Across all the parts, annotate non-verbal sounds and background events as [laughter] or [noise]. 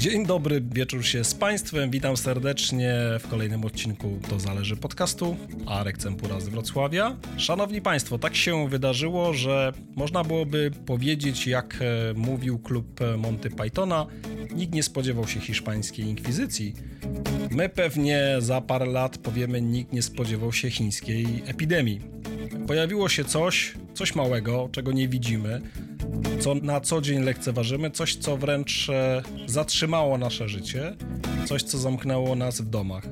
Dzień dobry, wieczór się z Państwem. Witam serdecznie w kolejnym odcinku To Zależy podcastu. Arek Cempura z Wrocławia. Szanowni Państwo, tak się wydarzyło, że można byłoby powiedzieć, jak e, mówił klub Monty Pythona, nikt nie spodziewał się hiszpańskiej inkwizycji. My pewnie za parę lat powiemy, nikt nie spodziewał się chińskiej epidemii. Pojawiło się coś, coś małego, czego nie widzimy, co na co dzień lekceważymy, coś, co wręcz e, zatrzymało nasze życie, coś, co zamknęło nas w domach.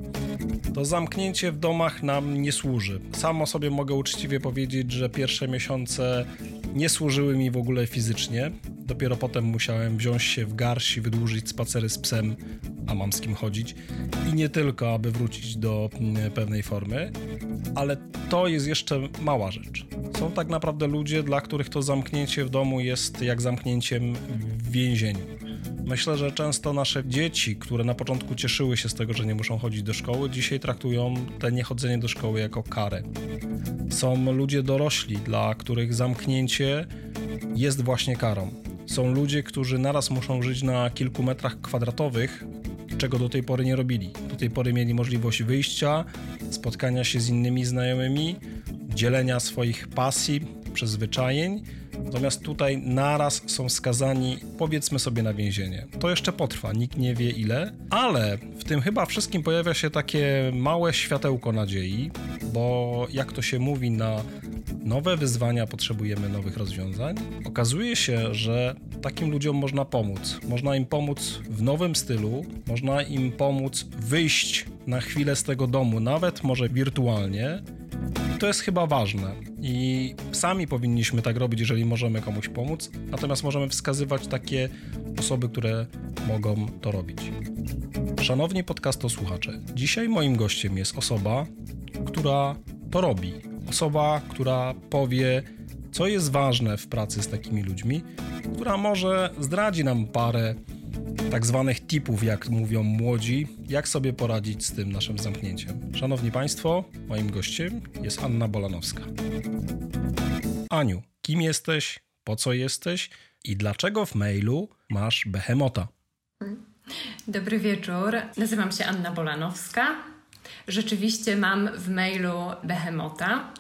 To zamknięcie w domach nam nie służy. Sam o sobie mogę uczciwie powiedzieć, że pierwsze miesiące nie służyły mi w ogóle fizycznie. Dopiero potem musiałem wziąć się w garść i wydłużyć spacery z psem, a mam z kim chodzić. I nie tylko, aby wrócić do mm, pewnej formy, ale to jest jeszcze mała rzecz. Są tak naprawdę ludzie, dla których to zamknięcie w domu jest jak zamknięciem w więzieniu. Myślę, że często nasze dzieci, które na początku cieszyły się z tego, że nie muszą chodzić do szkoły, dzisiaj traktują te niechodzenie do szkoły jako karę. Są ludzie dorośli, dla których zamknięcie jest właśnie karą. Są ludzie, którzy naraz muszą żyć na kilku metrach kwadratowych, czego do tej pory nie robili. Do tej pory mieli możliwość wyjścia, spotkania się z innymi znajomymi, dzielenia swoich pasji, przyzwyczajeń. Natomiast tutaj naraz są skazani, powiedzmy sobie, na więzienie. To jeszcze potrwa, nikt nie wie ile, ale w tym chyba wszystkim pojawia się takie małe światełko nadziei, bo jak to się mówi, na nowe wyzwania potrzebujemy nowych rozwiązań. Okazuje się, że takim ludziom można pomóc. Można im pomóc w nowym stylu, można im pomóc wyjść na chwilę z tego domu, nawet może wirtualnie. To jest chyba ważne. I sami powinniśmy tak robić, jeżeli możemy komuś pomóc, natomiast możemy wskazywać takie osoby, które mogą to robić. Szanowni podcastosłuchacze, dzisiaj moim gościem jest osoba, która to robi. Osoba, która powie, co jest ważne w pracy z takimi ludźmi, która może zdradzi nam parę tak zwanych tipów, jak mówią młodzi, jak sobie poradzić z tym naszym zamknięciem. Szanowni Państwo, moim gościem jest Anna Bolanowska. Aniu, kim jesteś, po co jesteś i dlaczego w mailu masz behemota? Dobry wieczór. Nazywam się Anna Bolanowska. Rzeczywiście mam w mailu behemota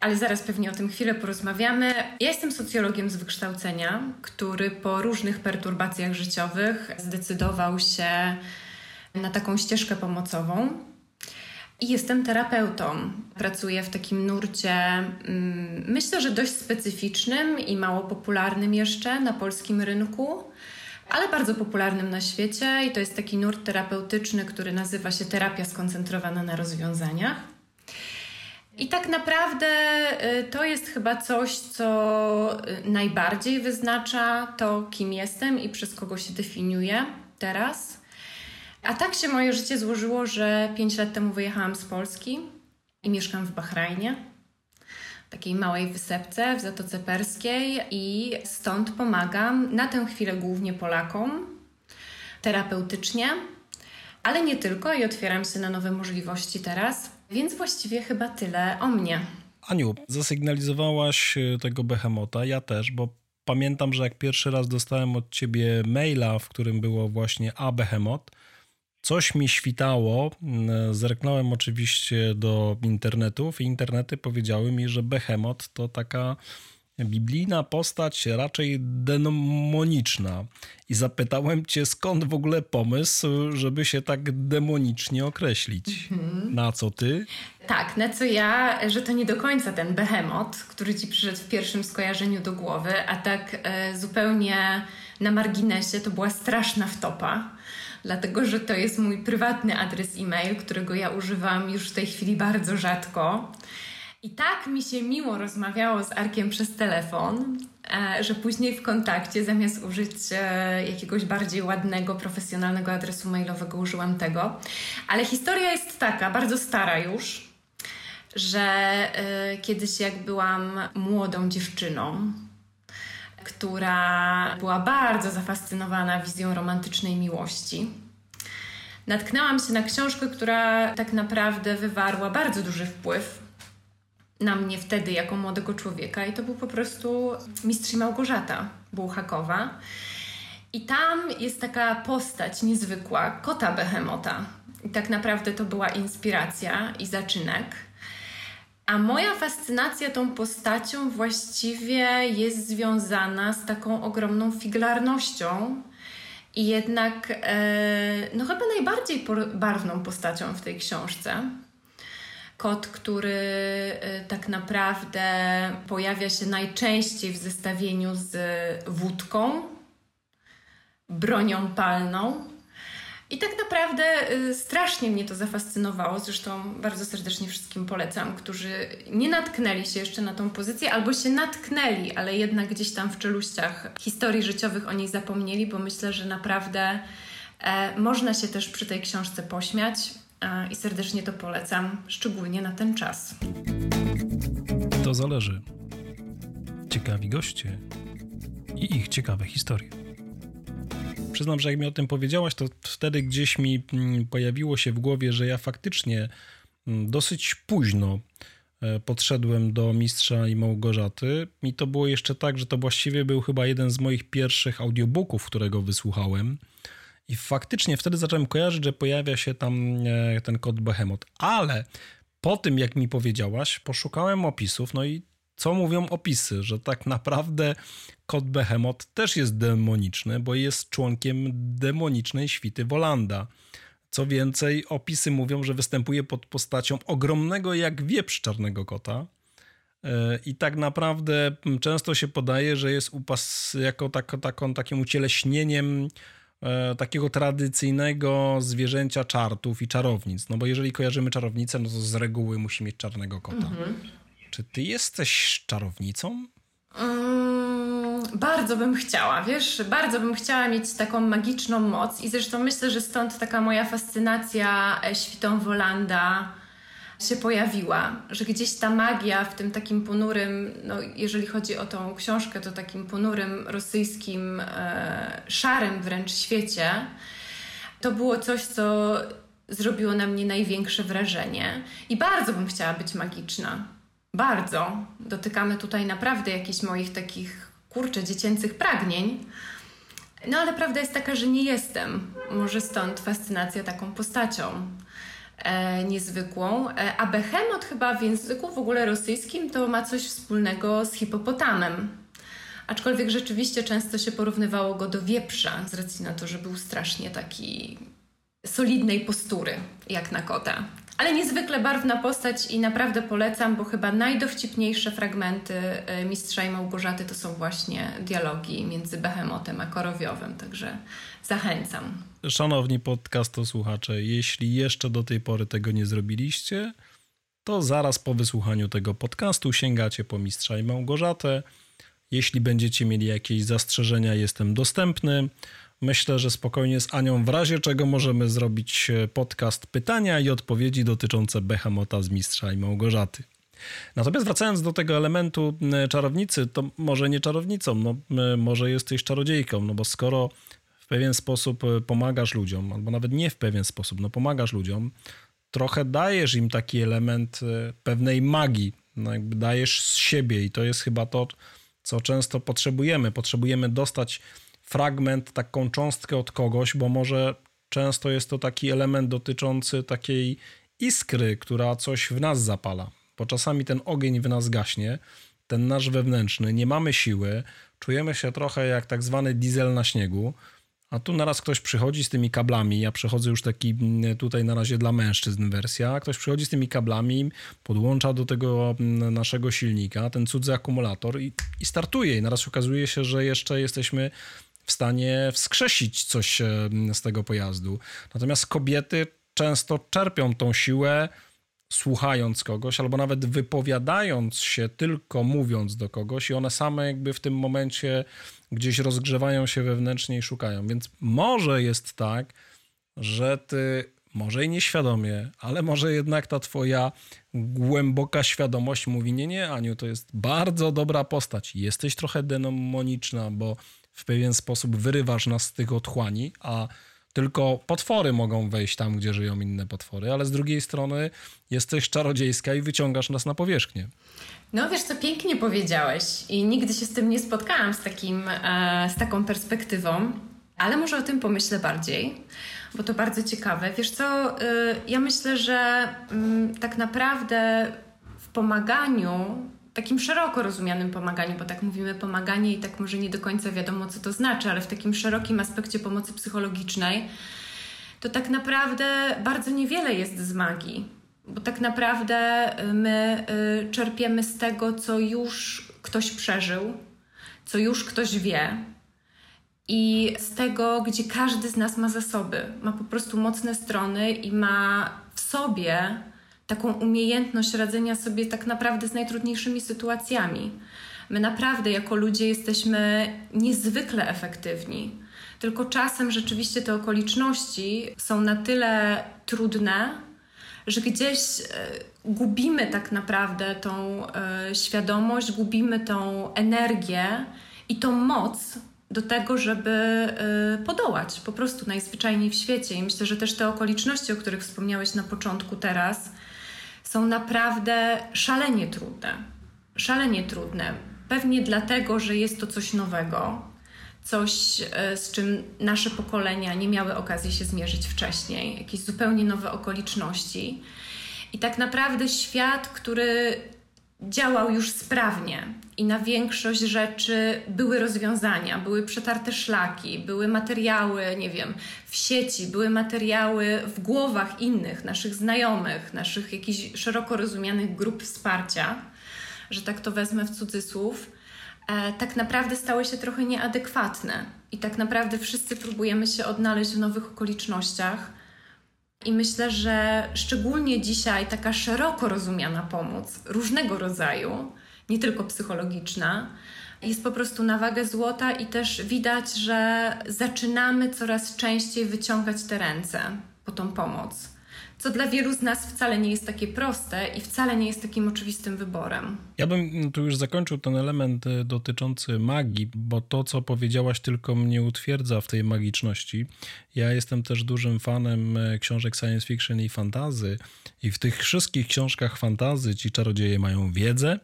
ale zaraz pewnie o tym chwilę porozmawiamy. Ja jestem socjologiem z wykształcenia, który po różnych perturbacjach życiowych zdecydował się na taką ścieżkę pomocową. I jestem terapeutą. Pracuję w takim nurcie, mm, myślę, że dość specyficznym i mało popularnym jeszcze na polskim rynku, ale bardzo popularnym na świecie. I to jest taki nurt terapeutyczny, który nazywa się terapia skoncentrowana na rozwiązaniach. I tak naprawdę y, to jest chyba coś, co y, najbardziej wyznacza to, kim jestem i przez kogo się definiuję teraz. A tak się moje życie złożyło, że 5 lat temu wyjechałam z Polski i mieszkam w Bahrajnie, takiej małej wysepce w Zatoce Perskiej, i stąd pomagam na tę chwilę głównie Polakom terapeutycznie, ale nie tylko, i otwieram się na nowe możliwości teraz. Więc właściwie chyba tyle o mnie. Aniu, zasygnalizowałaś e, tego behemota, ja też, bo pamiętam, że jak pierwszy raz dostałem od ciebie maila, w którym było właśnie a behemot, coś mi świtało. Zerknąłem oczywiście do internetów i internety powiedziały mi, że behemot to taka biblijna postać raczej demoniczna. I zapytałem cię, skąd w ogóle pomysł, żeby się tak demonicznie określić? Mhm. Na co ty? Tak, na co ja, że to nie do końca ten behemot, który ci przyszedł w pierwszym skojarzeniu do głowy, a tak e, zupełnie na marginesie to była straszna wtopa dlatego że to jest mój prywatny adres e-mail, którego ja używam już w tej chwili bardzo rzadko. I tak mi się miło rozmawiało z Arkiem przez telefon, e, że później w kontakcie zamiast użyć e, jakiegoś bardziej ładnego, profesjonalnego adresu mailowego użyłam tego. Ale historia jest taka, bardzo stara już, że e, kiedyś jak byłam młodą dziewczyną, która była bardzo zafascynowana wizją romantycznej miłości, natknęłam się na książkę, która tak naprawdę wywarła bardzo duży wpływ na mnie wtedy jako młodego człowieka i to był po prostu Mistrz Małgorzata Bułhakowa. I tam jest taka postać niezwykła, kota Behemota. I tak naprawdę to była inspiracja i zaczynek. A moja fascynacja tą postacią właściwie jest związana z taką ogromną figlarnością i jednak e, no chyba najbardziej barwną postacią w tej książce. Kot, który e, tak naprawdę pojawia się najczęściej w zestawieniu z wódką, bronią palną i tak naprawdę y, strasznie mnie to zafascynowało. Zresztą bardzo serdecznie wszystkim polecam, którzy nie natknęli się jeszcze na tą pozycję, albo się natknęli, ale jednak gdzieś tam w czeluściach historii życiowych o niej zapomnieli, bo myślę, że naprawdę e, można się też przy tej książce pośmiać i serdecznie to polecam, szczególnie na ten czas. To zależy. Ciekawi goście i ich ciekawe historie przyznam, że jak mi o tym powiedziałaś, to wtedy gdzieś mi mm, pojawiło się w głowie, że ja faktycznie mm, dosyć późno e, podszedłem do Mistrza i Małgorzaty. I to było jeszcze tak, że to właściwie był chyba jeden z moich pierwszych audiobooków, którego wysłuchałem. I faktycznie wtedy zacząłem kojarzyć, że pojawia się tam e, ten kod Behemoth. Ale po tym, jak mi powiedziałaś, poszukałem opisów, no i co mówią opisy, że tak naprawdę kot Behemoth też jest demoniczny, bo jest członkiem demonicznej świty Wolanda. Co więcej, opisy mówią, że występuje pod postacią ogromnego jak wieprz czarnego kota. E, I tak naprawdę często się podaje, że jest upas jako tak, taką, takim ucieleśnieniem takiego tradycyjnego zwierzęcia czartów i czarownic. No bo jeżeli kojarzymy czarownicę, no to z reguły musi mieć czarnego kota. Mhm. Czy ty jesteś czarownicą? Mm, bardzo bym chciała, wiesz, bardzo bym chciała mieć taką magiczną moc i zresztą myślę, że stąd taka moja fascynacja e, świtą Wolanda się pojawiła, że gdzieś ta magia w tym takim ponurym, no jeżeli chodzi o tą książkę, to takim ponurym rosyjskim, e, szarym wręcz świecie, to było coś, co zrobiło na mnie największe wrażenie i bardzo bym chciała być magiczna. Bardzo. Dotykamy tutaj naprawdę jakichś moich takich, kurczę, dziecięcych pragnień. No ale prawda jest taka, że nie jestem. Może stąd fascynacja taką postacią niezwykłą. E, a Behemoth chyba w języku w ogóle rosyjskim to ma coś wspólnego z hipopotamem. Aczkolwiek rzeczywiście często się porównywało go do wieprza, z racji na to, że był strasznie taki solidnej postury, jak na kota. Ale niezwykle barwna postać i naprawdę polecam, bo chyba najdowcipniejsze fragmenty e, Mistrza i Małgorzaty to są właśnie dialogi między Behemotem a Korowiowym, także zachęcam. Szanowni podcastu słuchacze, jeśli jeszcze do tej pory tego nie zrobiliście, to zaraz po wysłuchaniu tego podcastu sięgacie po Mistrza i Małgorzatę. Jeśli będziecie mieli jakieś zastrzeżenia, jestem dostępny. Myślę, że spokojnie z Anią, w razie czego możemy zrobić e, podcast pytania i odpowiedzi dotyczące Behamota z Mistrza i Małgorzaty. Natomiast wracając do tego elementu czarownicy, to może nie czarownicą, no, może jesteś czarodziejką, no bo skoro w pewien sposób e, pomagasz ludziom, albo nawet nie w pewien sposób, no pomagasz ludziom, trochę dajesz im taki element e, pewnej magii, no jakby dajesz z siebie i to jest chyba to, co często potrzebujemy. Potrzebujemy dostać fragment, taką cząstkę od kogoś, bo może często jest to taki element dotyczący takiej iskry, która coś w nas zapala. Bo czasami ten ogień w nas gaśnie, ten nasz wewnętrzny, nie mamy siły, czujemy się trochę jak tak zwany diesel na śniegu, a tu naraz ktoś przychodzi z tymi kablami. Ja przechodzę już taki mm, tutaj na razie dla mężczyzn wersja. Ktoś przychodzi z tymi kablami, podłącza do tego mm, naszego silnika ten cudzy akumulator i, i startuje. I naraz okazuje się, że jeszcze jesteśmy w stanie wskrzesić coś z tego pojazdu. Natomiast kobiety często czerpią tą siłę słuchając kogoś, albo nawet wypowiadając się, tylko mówiąc do kogoś, i one same jakby w tym momencie gdzieś rozgrzewają się wewnętrznie i szukają. Więc może jest tak, że ty, może i nieświadomie, ale może jednak ta twoja głęboka świadomość mówi: Nie, nie, Aniu, to jest bardzo dobra postać. Jesteś trochę demoniczna, bo w pewien sposób wyrywasz nas z tych otchłani, a tylko potwory mogą wejść tam, gdzie żyją inne potwory, ale z drugiej strony jesteś czarodziejska i wyciągasz nas na powierzchnię. No wiesz, co pięknie powiedziałeś i nigdy się z tym nie spotkałam, z, takim, e, z taką perspektywą. Ale może o tym pomyślę bardziej, bo to bardzo ciekawe. Wiesz co, y, ja myślę, że mm, tak naprawdę w pomaganiu, takim szeroko rozumianym pomaganiu, bo tak mówimy pomaganie i tak może nie do końca wiadomo, co to znaczy, ale w takim szerokim aspekcie pomocy psychologicznej, to tak naprawdę bardzo niewiele jest z magii. Bo tak naprawdę y, my y, czerpiemy z tego, co już ktoś przeżył, co już ktoś wie, i z tego, gdzie każdy z nas ma zasoby, ma po prostu mocne strony i ma w sobie taką umiejętność radzenia sobie tak naprawdę z najtrudniejszymi sytuacjami. My naprawdę jako ludzie jesteśmy niezwykle efektywni. Tylko czasem rzeczywiście te okoliczności są na tyle trudne, że gdzieś e, gubimy tak naprawdę tą e, świadomość, gubimy tą energię i tą moc do tego, żeby y, podołać po prostu najzwyczajniej w świecie. I myślę, że też te okoliczności, o których wspomniałeś na początku teraz, są naprawdę szalenie trudne. Szalenie trudne. Pewnie dlatego, że jest to coś nowego, coś, y, z czym nasze pokolenia nie miały okazji się zmierzyć wcześniej, jakieś zupełnie nowe okoliczności. I tak naprawdę świat, który działał już sprawnie i na większość rzeczy były rozwiązania, były przetarte szlaki, były materiały, nie wiem, w sieci, były materiały w głowach innych, naszych znajomych, naszych jakichś szeroko rozumianych grup wsparcia, że tak to wezmę w cudzysłów, e, tak naprawdę stały się trochę nieadekwatne. I tak naprawdę wszyscy próbujemy się odnaleźć w nowych okolicznościach i myślę, że szczególnie dzisiaj taka szeroko rozumiana pomoc różnego rodzaju, nie tylko psychologiczna, jest po prostu na wagę złota i też widać, że zaczynamy coraz częściej wyciągać te ręce po tą pomoc co dla wielu z nas wcale nie jest takie proste i wcale nie jest takim oczywistym wyborem. Ja bym tu już zakończył ten element y, dotyczący magii, bo to, co powiedziałaś, tylko mnie utwierdza w tej magiczności. Ja jestem też dużym fanem y, książek science fiction i fantazy, i w tych wszystkich książkach fantazy ci czarodzieje mają wiedzę,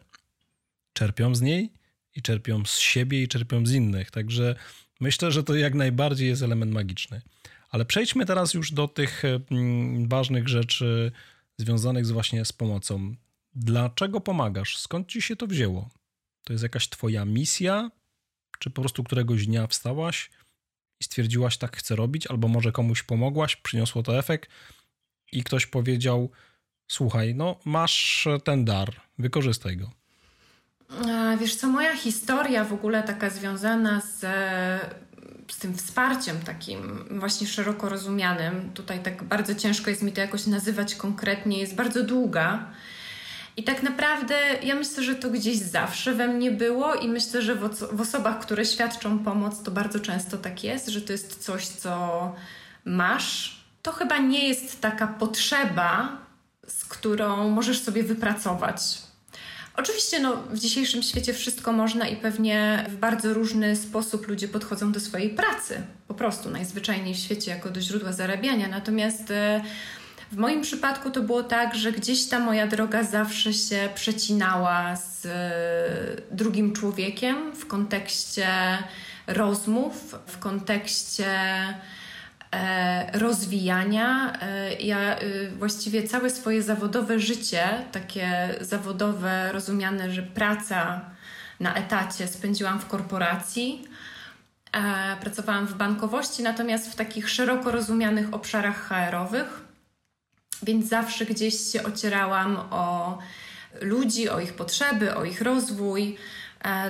czerpią z niej i czerpią z siebie i czerpią z innych. Także myślę, że to jak najbardziej jest element magiczny. Ale przejdźmy teraz już do tych mm, ważnych rzeczy związanych z właśnie z pomocą. Dlaczego pomagasz? Skąd ci się to wzięło? To jest jakaś twoja misja? Czy po prostu któregoś dnia wstałaś i stwierdziłaś, tak chcę robić, albo może komuś pomogłaś, przyniosło to efekt i ktoś powiedział, słuchaj, no masz ten dar, wykorzystaj go. Wiesz co, moja historia w ogóle taka związana z z tym wsparciem takim właśnie szeroko rozumianym, tutaj tak bardzo ciężko jest mi to jakoś nazywać konkretnie, jest bardzo długa. I tak naprawdę ja myślę, że to gdzieś zawsze we mnie było i myślę, że w, w osobach, które świadczą pomoc, to bardzo często tak jest, że to jest coś, co masz. To chyba nie jest taka potrzeba, z którą możesz sobie wypracować Oczywiście no, w dzisiejszym świecie wszystko można i pewnie w bardzo różny sposób ludzie podchodzą do swojej pracy. Po prostu najzwyczajniej w świecie jako do źródła zarabiania. Natomiast e, w moim przypadku to było tak, że gdzieś ta moja droga zawsze się przecinała z e, drugim człowiekiem w kontekście rozmów, w kontekście rozwijania. E, ja y, właściwie całe swoje zawodowe życie, takie zawodowe, rozumiane, że praca na etacie spędziłam w korporacji. E, pracowałam w bankowości, natomiast w takich szeroko rozumianych obszarach HR-owych, więc zawsze gdzieś się ocierałam o ludzi, o ich potrzeby, o ich rozwój.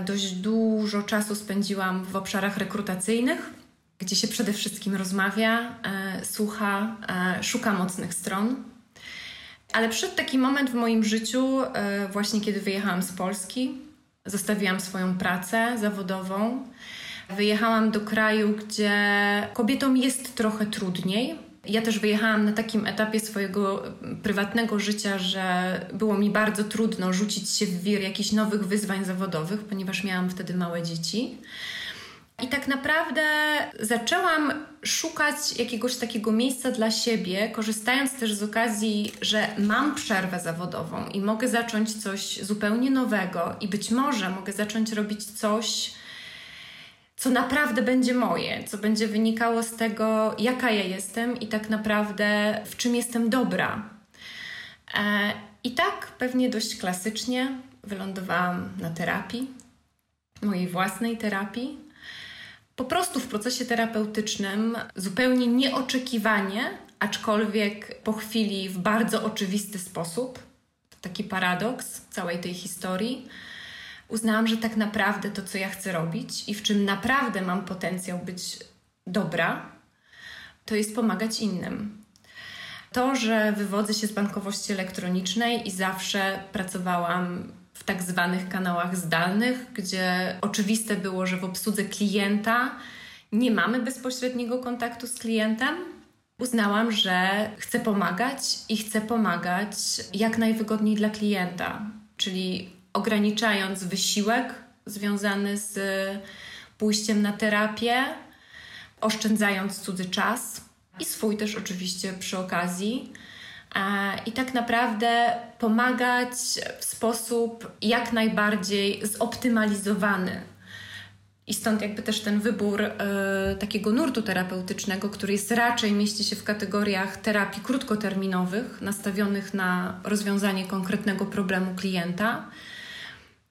Dość dużo czasu spędziłam w obszarach rekrutacyjnych gdzie się przede wszystkim rozmawia, e, słucha, e, szuka mocnych stron. Ale przyszedł taki moment w moim życiu, e, właśnie kiedy wyjechałam z Polski, zostawiłam swoją pracę zawodową. Wyjechałam do kraju, gdzie kobietom jest trochę trudniej. Ja też wyjechałam na takim etapie swojego prywatnego życia, że było mi bardzo trudno rzucić się w wir jakichś nowych wyzwań zawodowych, ponieważ miałam wtedy małe dzieci. I tak naprawdę zaczęłam szukać jakiegoś takiego miejsca dla siebie, korzystając też z okazji, że mam przerwę zawodową i mogę zacząć coś zupełnie nowego, i być może mogę zacząć robić coś, co naprawdę będzie moje, co będzie wynikało z tego, jaka ja jestem i tak naprawdę w czym jestem dobra. E, I tak pewnie dość klasycznie wylądowałam na terapii, mojej własnej terapii. Po prostu w procesie terapeutycznym zupełnie nieoczekiwanie, aczkolwiek po chwili w bardzo oczywisty sposób, taki paradoks całej tej historii, uznałam, że tak naprawdę to, co ja chcę robić i w czym naprawdę mam potencjał być dobra, to jest pomagać innym. To, że wywodzę się z bankowości elektronicznej i zawsze pracowałam w tak zwanych kanałach zdalnych, gdzie oczywiste było, że w obsłudze klienta nie mamy bezpośredniego kontaktu z klientem, uznałam, że chcę pomagać i chcę pomagać jak najwygodniej dla klienta, czyli ograniczając wysiłek związany z pójściem na terapię, oszczędzając cudzy czas i swój też oczywiście przy okazji. I tak naprawdę pomagać w sposób jak najbardziej zoptymalizowany. I stąd jakby też ten wybór y, takiego nurtu terapeutycznego, który jest raczej mieści się w kategoriach terapii krótkoterminowych, nastawionych na rozwiązanie konkretnego problemu klienta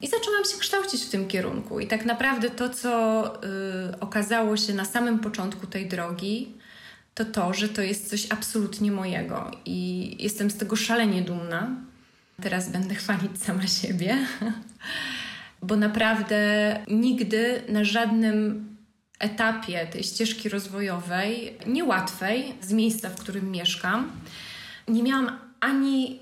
i zaczęłam się kształcić w tym kierunku. I tak naprawdę to, co y, okazało się na samym początku tej drogi, to to, że to jest coś absolutnie mojego. I jestem z tego szalenie dumna. Teraz będę chwalić sama siebie, [laughs] bo naprawdę nigdy na żadnym etapie tej ścieżki rozwojowej, niełatwej, z miejsca, w którym mieszkam, nie miałam ani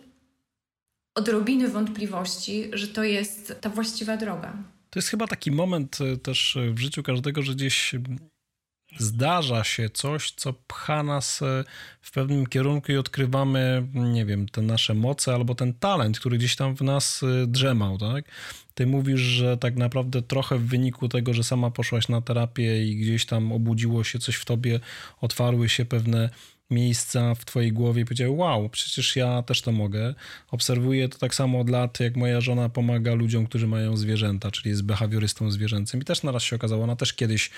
odrobiny wątpliwości, że to jest ta właściwa droga. To jest chyba taki moment e, też w życiu każdego, że gdzieś zdarza się coś, co pcha nas e, w pewnym kierunku i odkrywamy, nie wiem, te nasze moce albo ten talent, który gdzieś tam w nas e, drzemał, tak? Ty mówisz, że tak naprawdę trochę w wyniku tego, że sama poszłaś na terapię i gdzieś tam obudziło się coś w tobie, otwarły się pewne miejsca w twojej głowie i powiedział, wow, przecież ja też to mogę. Obserwuję to tak samo od lat, jak moja żona pomaga ludziom, którzy mają zwierzęta, czyli jest behawiorystą zwierzęcym. I też naraz się okazało, ona też kiedyś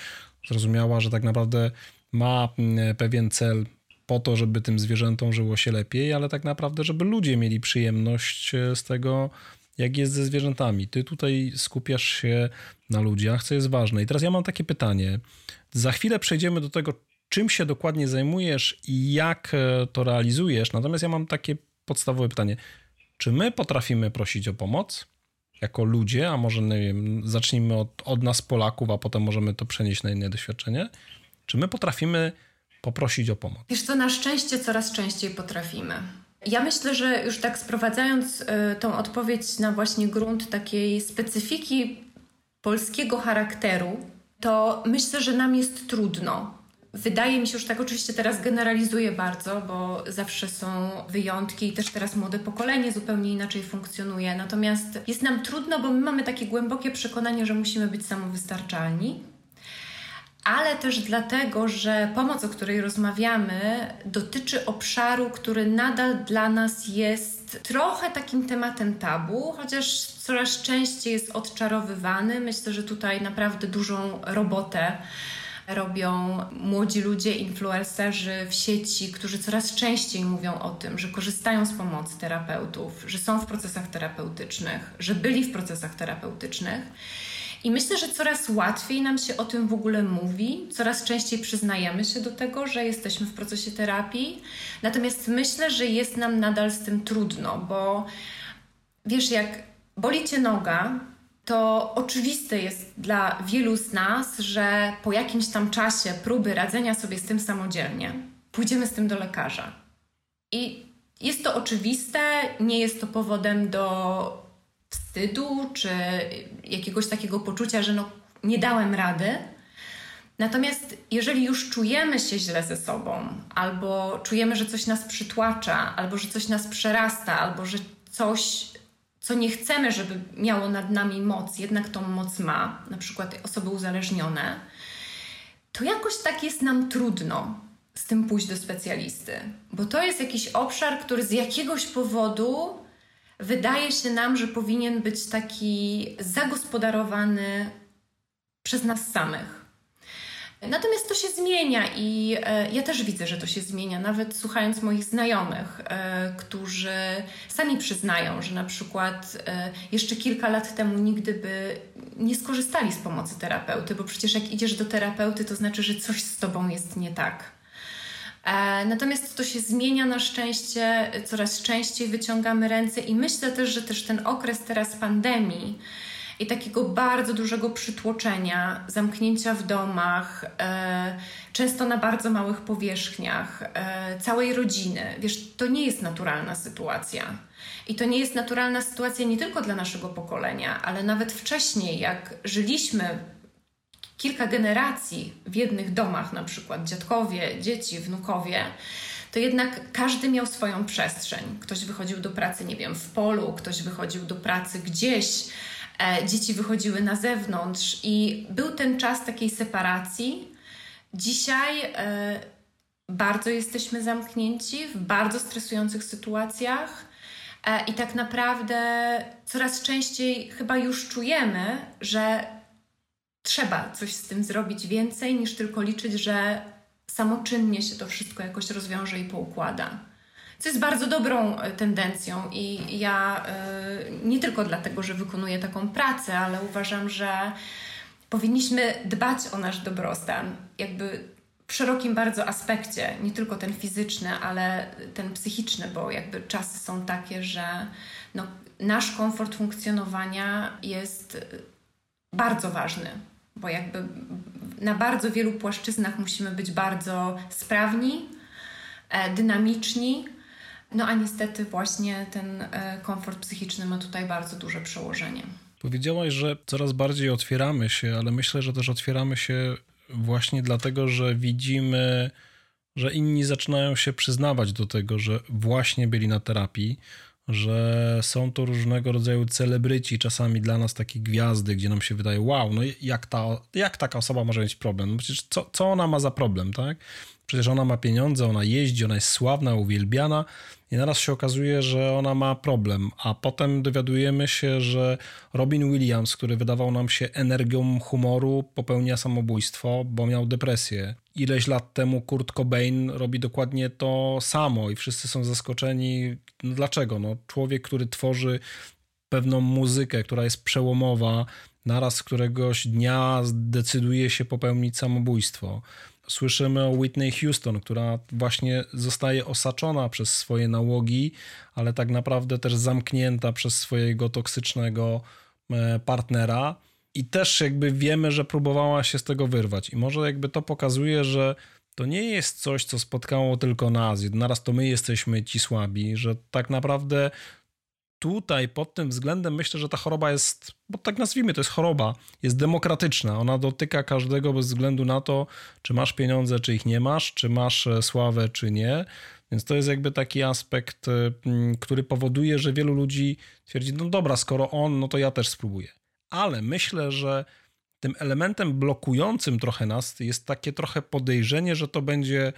zrozumiała, że tak naprawdę ma mm, pewien cel po to, żeby tym zwierzętom żyło się lepiej, ale tak naprawdę, żeby ludzie mieli przyjemność e, z tego, jak jest ze zwierzętami. Ty tutaj skupiasz się na ludziach, co jest ważne. I teraz ja mam takie pytanie. Za chwilę przejdziemy do tego, czym się dokładnie zajmujesz i jak e, to realizujesz. Natomiast ja mam takie podstawowe pytanie. Czy my potrafimy prosić o pomoc jako ludzie, a może nie wiem, zacznijmy od, od nas Polaków, a potem możemy to przenieść na inne doświadczenie? Czy my potrafimy poprosić o pomoc? Wiesz co, na szczęście coraz częściej potrafimy. Ja myślę, że już tak sprowadzając y, tą odpowiedź na właśnie grunt takiej specyfiki polskiego charakteru, to myślę, że nam jest trudno Wydaje mi się, że tak oczywiście teraz generalizuję bardzo, bo zawsze są wyjątki i też teraz młode pokolenie zupełnie inaczej funkcjonuje. Natomiast jest nam trudno, bo my mamy takie głębokie przekonanie, że musimy być samowystarczalni. Ale też dlatego, że pomoc, o której rozmawiamy, dotyczy obszaru, który nadal dla nas jest trochę takim tematem tabu, chociaż coraz częściej jest odczarowywany. Myślę, że tutaj naprawdę dużą robotę robią młodzi ludzie, influencerzy w sieci, którzy coraz częściej mówią o tym, że korzystają z pomocy terapeutów, że są w procesach terapeutycznych, że byli w procesach terapeutycznych. I myślę, że coraz łatwiej nam się o tym w ogóle mówi, coraz częściej przyznajemy się do tego, że jesteśmy w procesie terapii. Natomiast myślę, że jest nam nadal z tym trudno, bo wiesz, jak boli cię noga, to oczywiste jest dla wielu z nas, że po jakimś tam czasie próby radzenia sobie z tym samodzielnie, pójdziemy z tym do lekarza. I jest to oczywiste, nie jest to powodem do wstydu czy jakiegoś takiego poczucia, że no, nie dałem rady. Natomiast jeżeli już czujemy się źle ze sobą, albo czujemy, że coś nas przytłacza, albo że coś nas przerasta, albo że coś co nie chcemy, żeby miało nad nami moc, jednak tą moc ma, na przykład osoby uzależnione, to jakoś tak jest nam trudno z tym pójść do specjalisty, bo to jest jakiś obszar, który z jakiegoś powodu wydaje się nam, że powinien być taki zagospodarowany przez nas samych. Natomiast to się zmienia i e, ja też widzę, że to się zmienia, nawet słuchając moich znajomych, e, którzy sami przyznają, że na przykład e, jeszcze kilka lat temu nigdy by nie skorzystali z pomocy terapeuty, bo przecież jak idziesz do terapeuty, to znaczy, że coś z tobą jest nie tak. Natomiast to się zmienia na szczęście, coraz częściej wyciągamy ręce i myślę też, że też ten okres teraz pandemii i takiego bardzo dużego przytłoczenia, zamknięcia w domach, e, często na bardzo małych powierzchniach, e, całej rodziny. Wiesz, to nie jest naturalna sytuacja. I to nie jest naturalna sytuacja nie tylko dla naszego pokolenia, ale nawet wcześniej, jak żyliśmy kilka generacji w jednych domach, na przykład dziadkowie, dzieci, wnukowie, to jednak każdy miał swoją przestrzeń. Ktoś wychodził do pracy, nie wiem, w polu, ktoś wychodził do pracy gdzieś, dzieci wychodziły na zewnątrz i był ten czas takiej separacji. Dzisiaj e, bardzo jesteśmy zamknięci w bardzo stresujących sytuacjach. E, I tak naprawdę coraz częściej chyba już czujemy, że trzeba coś z tym zrobić więcej niż tylko liczyć, że samoczynnie się to wszystko jakoś rozwiąże i poukłada. Co jest bardzo dobrą e, tendencją i ja y, nie tylko dlatego, że wykonuję taką pracę, ale uważam, że powinniśmy dbać o nasz dobrostan, jakby w szerokim bardzo aspekcie, nie tylko ten fizyczny, ale ten psychiczny, bo jakby czasy są takie, że no, nasz komfort funkcjonowania jest e, bardzo ważny bo jakby na bardzo wielu płaszczyznach musimy być bardzo sprawni, e, dynamiczni. No a niestety właśnie ten e, komfort psychiczny ma tutaj bardzo duże przełożenie. Powiedziałaś, że coraz bardziej otwieramy się, ale myślę, że też otwieramy się właśnie dlatego, że widzimy, że inni zaczynają się przyznawać do tego, że właśnie byli na terapii, że są to różnego rodzaju celebryci, czasami dla nas takie gwiazdy, gdzie nam się wydaje, wow, no jak, ta, jak taka osoba może mieć problem? No przecież co, co ona ma za problem, tak? Przecież ona ma pieniądze, ona jeździ, ona jest sławna, uwielbiana i naraz się okazuje, że ona ma problem, a potem dowiadujemy się, że Robin Williams, który wydawał nam się energią humoru, popełnia samobójstwo, bo miał depresję. Ileś lat temu Kurt Cobain robi dokładnie to samo i wszyscy są zaskoczeni. No dlaczego? No, człowiek, który tworzy pewną muzykę, która jest przełomowa, naraz któregoś dnia zdecyduje się popełnić samobójstwo. Słyszymy o Whitney Houston, która właśnie zostaje osaczona przez swoje nałogi, ale tak naprawdę też zamknięta przez swojego toksycznego e, partnera. I też jakby wiemy, że próbowała się z tego wyrwać. I może jakby to pokazuje, że to nie jest coś, co spotkało tylko nas. Naraz to my jesteśmy ci słabi, że tak naprawdę tutaj pod tym względem myślę, że ta choroba jest, bo tak nazwijmy, to jest choroba, jest demokratyczna. Ona dotyka każdego bez względu na to, czy masz pieniądze, czy ich nie masz, czy masz e, sławę, czy nie. Więc to jest jakby taki aspekt, e, który powoduje, że wielu ludzi twierdzi, no dobra, skoro on, no to ja też spróbuję. Ale myślę, że tym elementem blokującym trochę nas jest takie trochę podejrzenie, że to będzie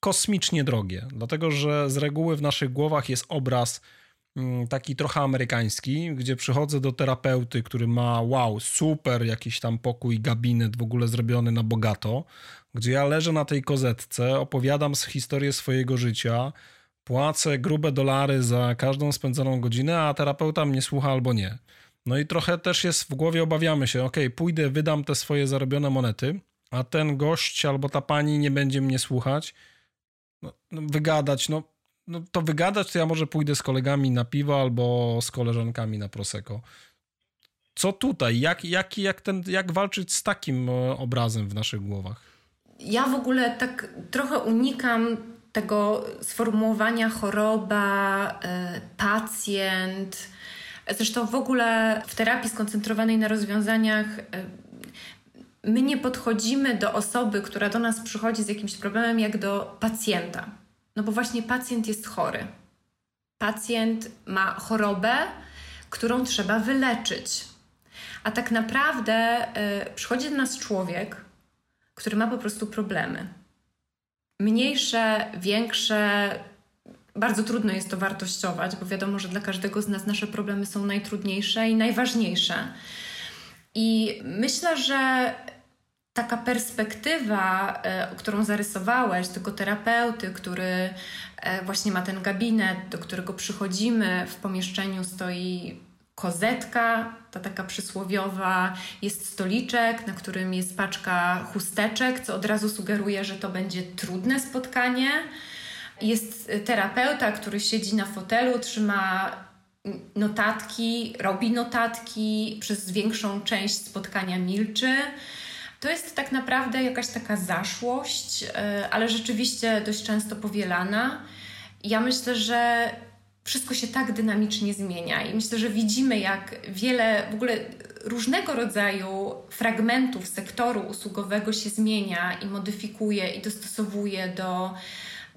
kosmicznie drogie, dlatego że z reguły w naszych głowach jest obraz taki trochę amerykański, gdzie przychodzę do terapeuty, który ma wow, super jakiś tam pokój, gabinet w ogóle zrobiony na bogato, gdzie ja leżę na tej kozetce, opowiadam historię swojego życia, płacę grube dolary za każdą spędzoną godzinę, a terapeuta mnie słucha albo nie. No i trochę też jest w głowie, obawiamy się, ok, pójdę, wydam te swoje zarobione monety, a ten gość albo ta pani nie będzie mnie słuchać, no wygadać, no no to wygadać, to ja może pójdę z kolegami na piwo albo z koleżankami na prosecco. Co tutaj? Jak, jak, jak, ten, jak walczyć z takim e, obrazem w naszych głowach? Ja w ogóle tak trochę unikam tego sformułowania choroba, y, pacjent. Zresztą w ogóle w terapii skoncentrowanej na rozwiązaniach y, my nie podchodzimy do osoby, która do nas przychodzi z jakimś problemem, jak do pacjenta. No bo właśnie pacjent jest chory. Pacjent ma chorobę, którą trzeba wyleczyć. A tak naprawdę y, przychodzi do nas człowiek, który ma po prostu problemy. Mniejsze, większe, bardzo trudno jest to wartościować, bo wiadomo, że dla każdego z nas nasze problemy są najtrudniejsze i najważniejsze. I myślę, że taka perspektywa, e, którą zarysowałeś, tego terapeuty, który e, właśnie ma ten gabinet, do którego przychodzimy, w pomieszczeniu stoi kozetka, ta taka przysłowiowa, jest stoliczek, na którym jest paczka chusteczek, co od razu sugeruje, że to będzie trudne spotkanie. Jest terapeuta, który siedzi na fotelu, trzyma notatki, robi notatki, przez większą część spotkania milczy. To jest tak naprawdę jakaś taka zaszłość, e, ale rzeczywiście dość często powielana. Ja myślę, że wszystko się tak dynamicznie zmienia i myślę, że widzimy, jak wiele w ogóle różnego rodzaju fragmentów sektoru usługowego się zmienia i modyfikuje i dostosowuje do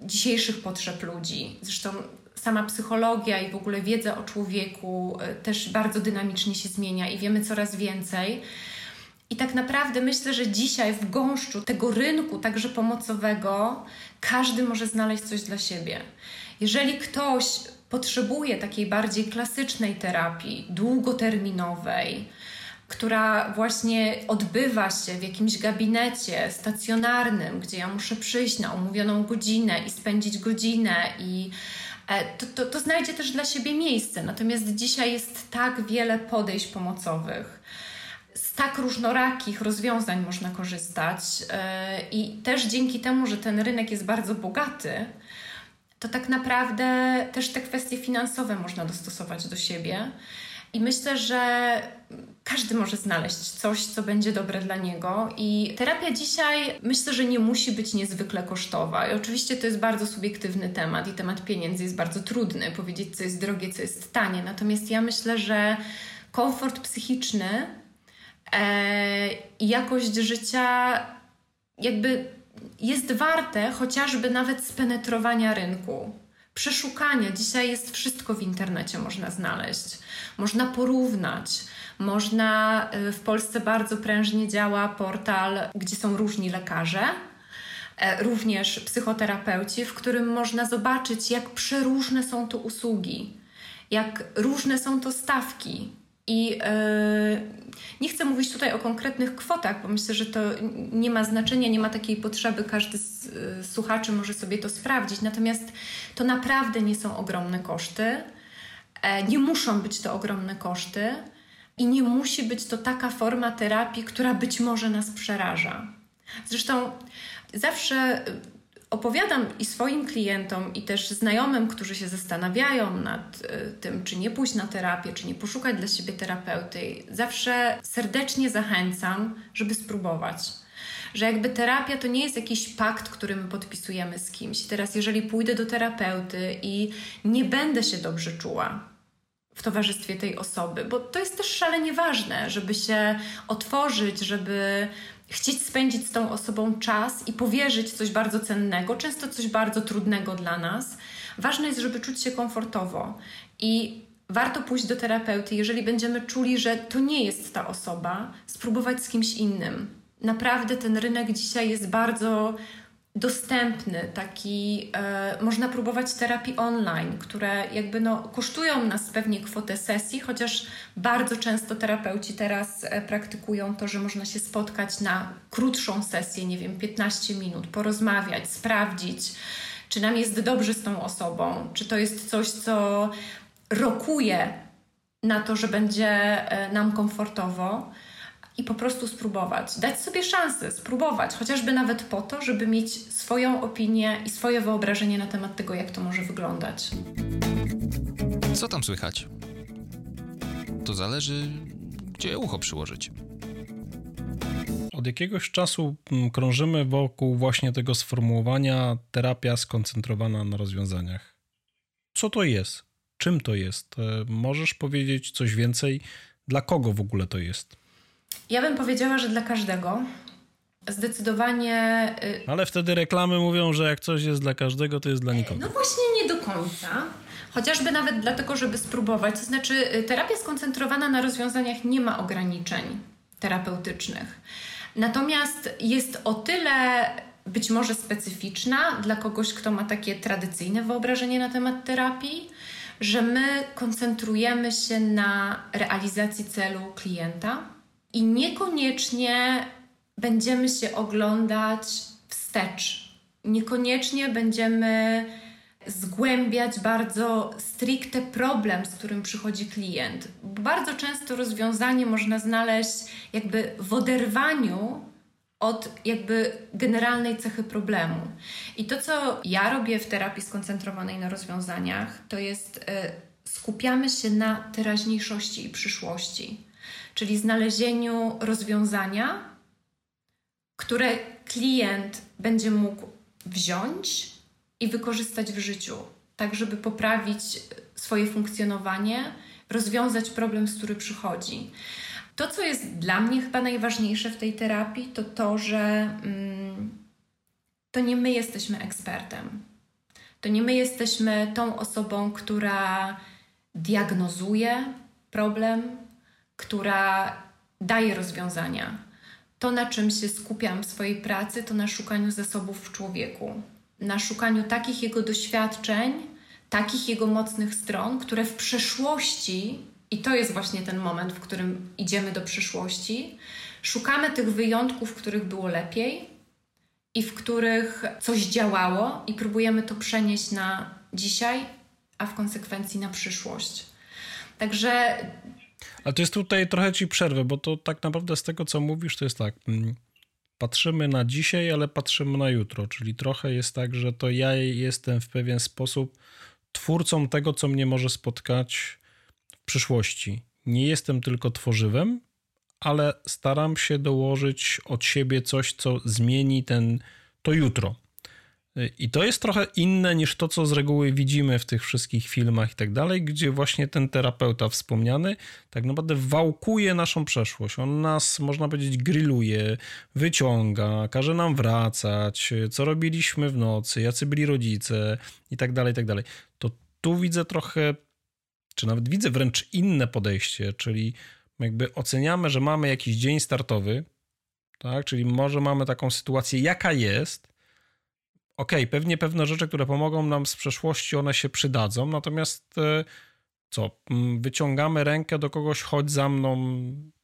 dzisiejszych potrzeb ludzi. Zresztą sama psychologia i w ogóle wiedza o człowieku e, też bardzo dynamicznie się zmienia i wiemy coraz więcej. I tak naprawdę myślę, że dzisiaj w gąszczu tego rynku, także pomocowego, każdy może znaleźć coś dla siebie. Jeżeli ktoś potrzebuje takiej bardziej klasycznej terapii, długoterminowej, która właśnie odbywa się w jakimś gabinecie stacjonarnym, gdzie ja muszę przyjść na umówioną godzinę i spędzić godzinę i e, to, to, to znajdzie też dla siebie miejsce. Natomiast dzisiaj jest tak wiele podejść pomocowych z tak różnorakich rozwiązań można korzystać e, i też dzięki temu, że ten rynek jest bardzo bogaty, to tak naprawdę też te kwestie finansowe można dostosować do siebie. I myślę, że każdy może znaleźć coś, co będzie dobre dla niego. I terapia dzisiaj myślę, że nie musi być niezwykle kosztowa. I oczywiście to jest bardzo subiektywny temat i temat pieniędzy jest bardzo trudny powiedzieć, co jest drogie, co jest tanie. Natomiast ja myślę, że komfort psychiczny jakość życia jakby jest warte chociażby nawet spenetrowania rynku, przeszukania. Dzisiaj jest wszystko w internecie, można znaleźć, można porównać. Można, y, w Polsce bardzo prężnie działa portal, gdzie są różni lekarze, e, również psychoterapeuci, w którym można zobaczyć, jak przeróżne są to usługi, jak różne są to stawki, i yy, nie chcę mówić tutaj o konkretnych kwotach, bo myślę, że to nie ma znaczenia, nie ma takiej potrzeby, każdy z yy, słuchaczy może sobie to sprawdzić. Natomiast to naprawdę nie są ogromne koszty, yy, nie muszą być to ogromne koszty i nie musi być to taka forma terapii, która być może nas przeraża. Zresztą zawsze opowiadam i swoim klientom, i też znajomym, którzy się zastanawiają nad y, tym, czy nie pójść na terapię, czy nie poszukać dla siebie terapeuty, zawsze serdecznie zachęcam, żeby spróbować. Że jakby terapia to nie jest jakiś pakt, który my podpisujemy z kimś. Teraz, jeżeli pójdę do terapeuty i nie będę się dobrze czuła, w towarzystwie tej osoby, bo to jest też szalenie ważne, żeby się otworzyć, żeby chcieć spędzić z tą osobą czas i powierzyć coś bardzo cennego, często coś bardzo trudnego dla nas. Ważne jest, żeby czuć się komfortowo i warto pójść do terapeuty, jeżeli będziemy czuli, że to nie jest ta osoba, spróbować z kimś innym. Naprawdę ten rynek dzisiaj jest bardzo dostępny, taki e, można próbować terapii online, które jakby no, kosztują nas pewnie kwotę sesji, chociaż bardzo często terapeuci teraz e, praktykują to, że można się spotkać na krótszą sesję, nie wiem, 15 minut, porozmawiać, sprawdzić, czy nam jest dobrze z tą osobą, czy to jest coś, co rokuje na to, że będzie e, nam komfortowo i po prostu spróbować. Dać sobie szansę, spróbować, chociażby nawet po to, żeby mieć swoją opinię i swoje wyobrażenie na temat tego, jak to może wyglądać. Co tam słychać? To zależy, gdzie ucho przyłożyć. Od jakiegoś czasu mm, krążymy wokół właśnie tego sformułowania terapia skoncentrowana na rozwiązaniach. Co to jest? Czym to jest? E, możesz powiedzieć coś więcej? Dla kogo w ogóle to jest? Ja bym powiedziała, że dla każdego. Zdecydowanie. Y, Ale wtedy reklamy mówią, że jak coś jest dla każdego, to jest dla nikogo. No właśnie nie do końca. Chociażby nawet dlatego, żeby spróbować. To znaczy, y, terapia skoncentrowana na rozwiązaniach nie ma ograniczeń terapeutycznych. Natomiast jest o tyle być może specyficzna dla kogoś, kto ma takie tradycyjne wyobrażenie na temat terapii, że my koncentrujemy się na realizacji celu klienta i niekoniecznie będziemy się oglądać wstecz. Niekoniecznie będziemy zgłębiać bardzo stricte problem, z którym przychodzi klient. Bardzo często rozwiązanie można znaleźć jakby w oderwaniu od jakby generalnej cechy problemu. I to, co ja robię w terapii skoncentrowanej na rozwiązaniach, to jest y, skupiamy się na teraźniejszości i przyszłości, czyli znalezieniu rozwiązania, które klient będzie mógł wziąć i wykorzystać w życiu, tak żeby poprawić swoje funkcjonowanie, rozwiązać problem, z który przychodzi. To, co jest dla mnie chyba najważniejsze w tej terapii, to to, że mm, to nie my jesteśmy ekspertem. To nie my jesteśmy tą osobą, która diagnozuje problem, która daje rozwiązania. To, na czym się skupiam w swojej pracy, to na szukaniu zasobów w człowieku, na szukaniu takich jego doświadczeń, takich jego mocnych stron, które w przeszłości, i to jest właśnie ten moment, w którym idziemy do przyszłości, szukamy tych wyjątków, w których było lepiej i w których coś działało, i próbujemy to przenieść na dzisiaj, a w konsekwencji na przyszłość. Także. Ale to jest tutaj trochę ci przerwę, bo to tak naprawdę z tego, co mówisz, to jest tak. Mm, patrzymy na dzisiaj, ale patrzymy na jutro, czyli trochę jest tak, że to ja jestem w pewien sposób twórcą tego, co mnie może spotkać w przyszłości. Nie jestem tylko tworzywem, ale staram się dołożyć od siebie coś, co zmieni ten, to jutro. I to jest trochę inne niż to, co z reguły widzimy w tych wszystkich filmach i tak dalej, gdzie właśnie ten terapeuta wspomniany tak naprawdę wałkuje naszą przeszłość. On nas, można powiedzieć, grilluje, wyciąga, każe nam wracać, co robiliśmy w nocy, jacy byli rodzice i tak dalej, i tak dalej. To tu widzę trochę, czy nawet widzę wręcz inne podejście, czyli jakby oceniamy, że mamy jakiś dzień startowy, tak, czyli może mamy taką sytuację, jaka jest, okej, okay, pewnie pewne rzeczy, które pomogą nam z przeszłości, one się przydadzą, natomiast e, co, wyciągamy rękę do kogoś, chodź za mną,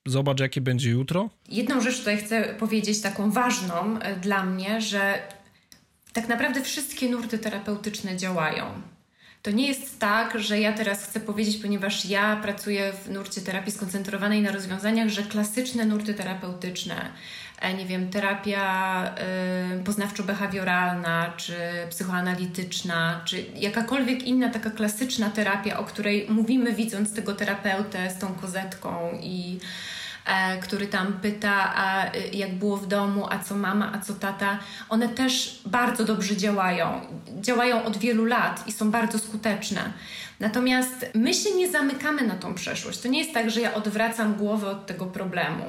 zobacz jakie będzie jutro? Jedną rzecz tutaj chcę powiedzieć, taką ważną e, dla mnie, że tak naprawdę wszystkie nurty terapeutyczne działają. To nie jest tak, że ja teraz chcę powiedzieć, ponieważ ja pracuję w nurcie terapii skoncentrowanej na rozwiązaniach, że klasyczne nurty terapeutyczne, nie wiem, terapia y, poznawczo-behawioralna, czy psychoanalityczna, czy jakakolwiek inna taka klasyczna terapia, o której mówimy widząc tego terapeutę z tą kozetką i e, który tam pyta, a y, jak było w domu, a co mama, a co tata, one też bardzo dobrze działają. Działają od wielu lat i są bardzo skuteczne. Natomiast my się nie zamykamy na tą przeszłość. To nie jest tak, że ja odwracam głowę od tego problemu.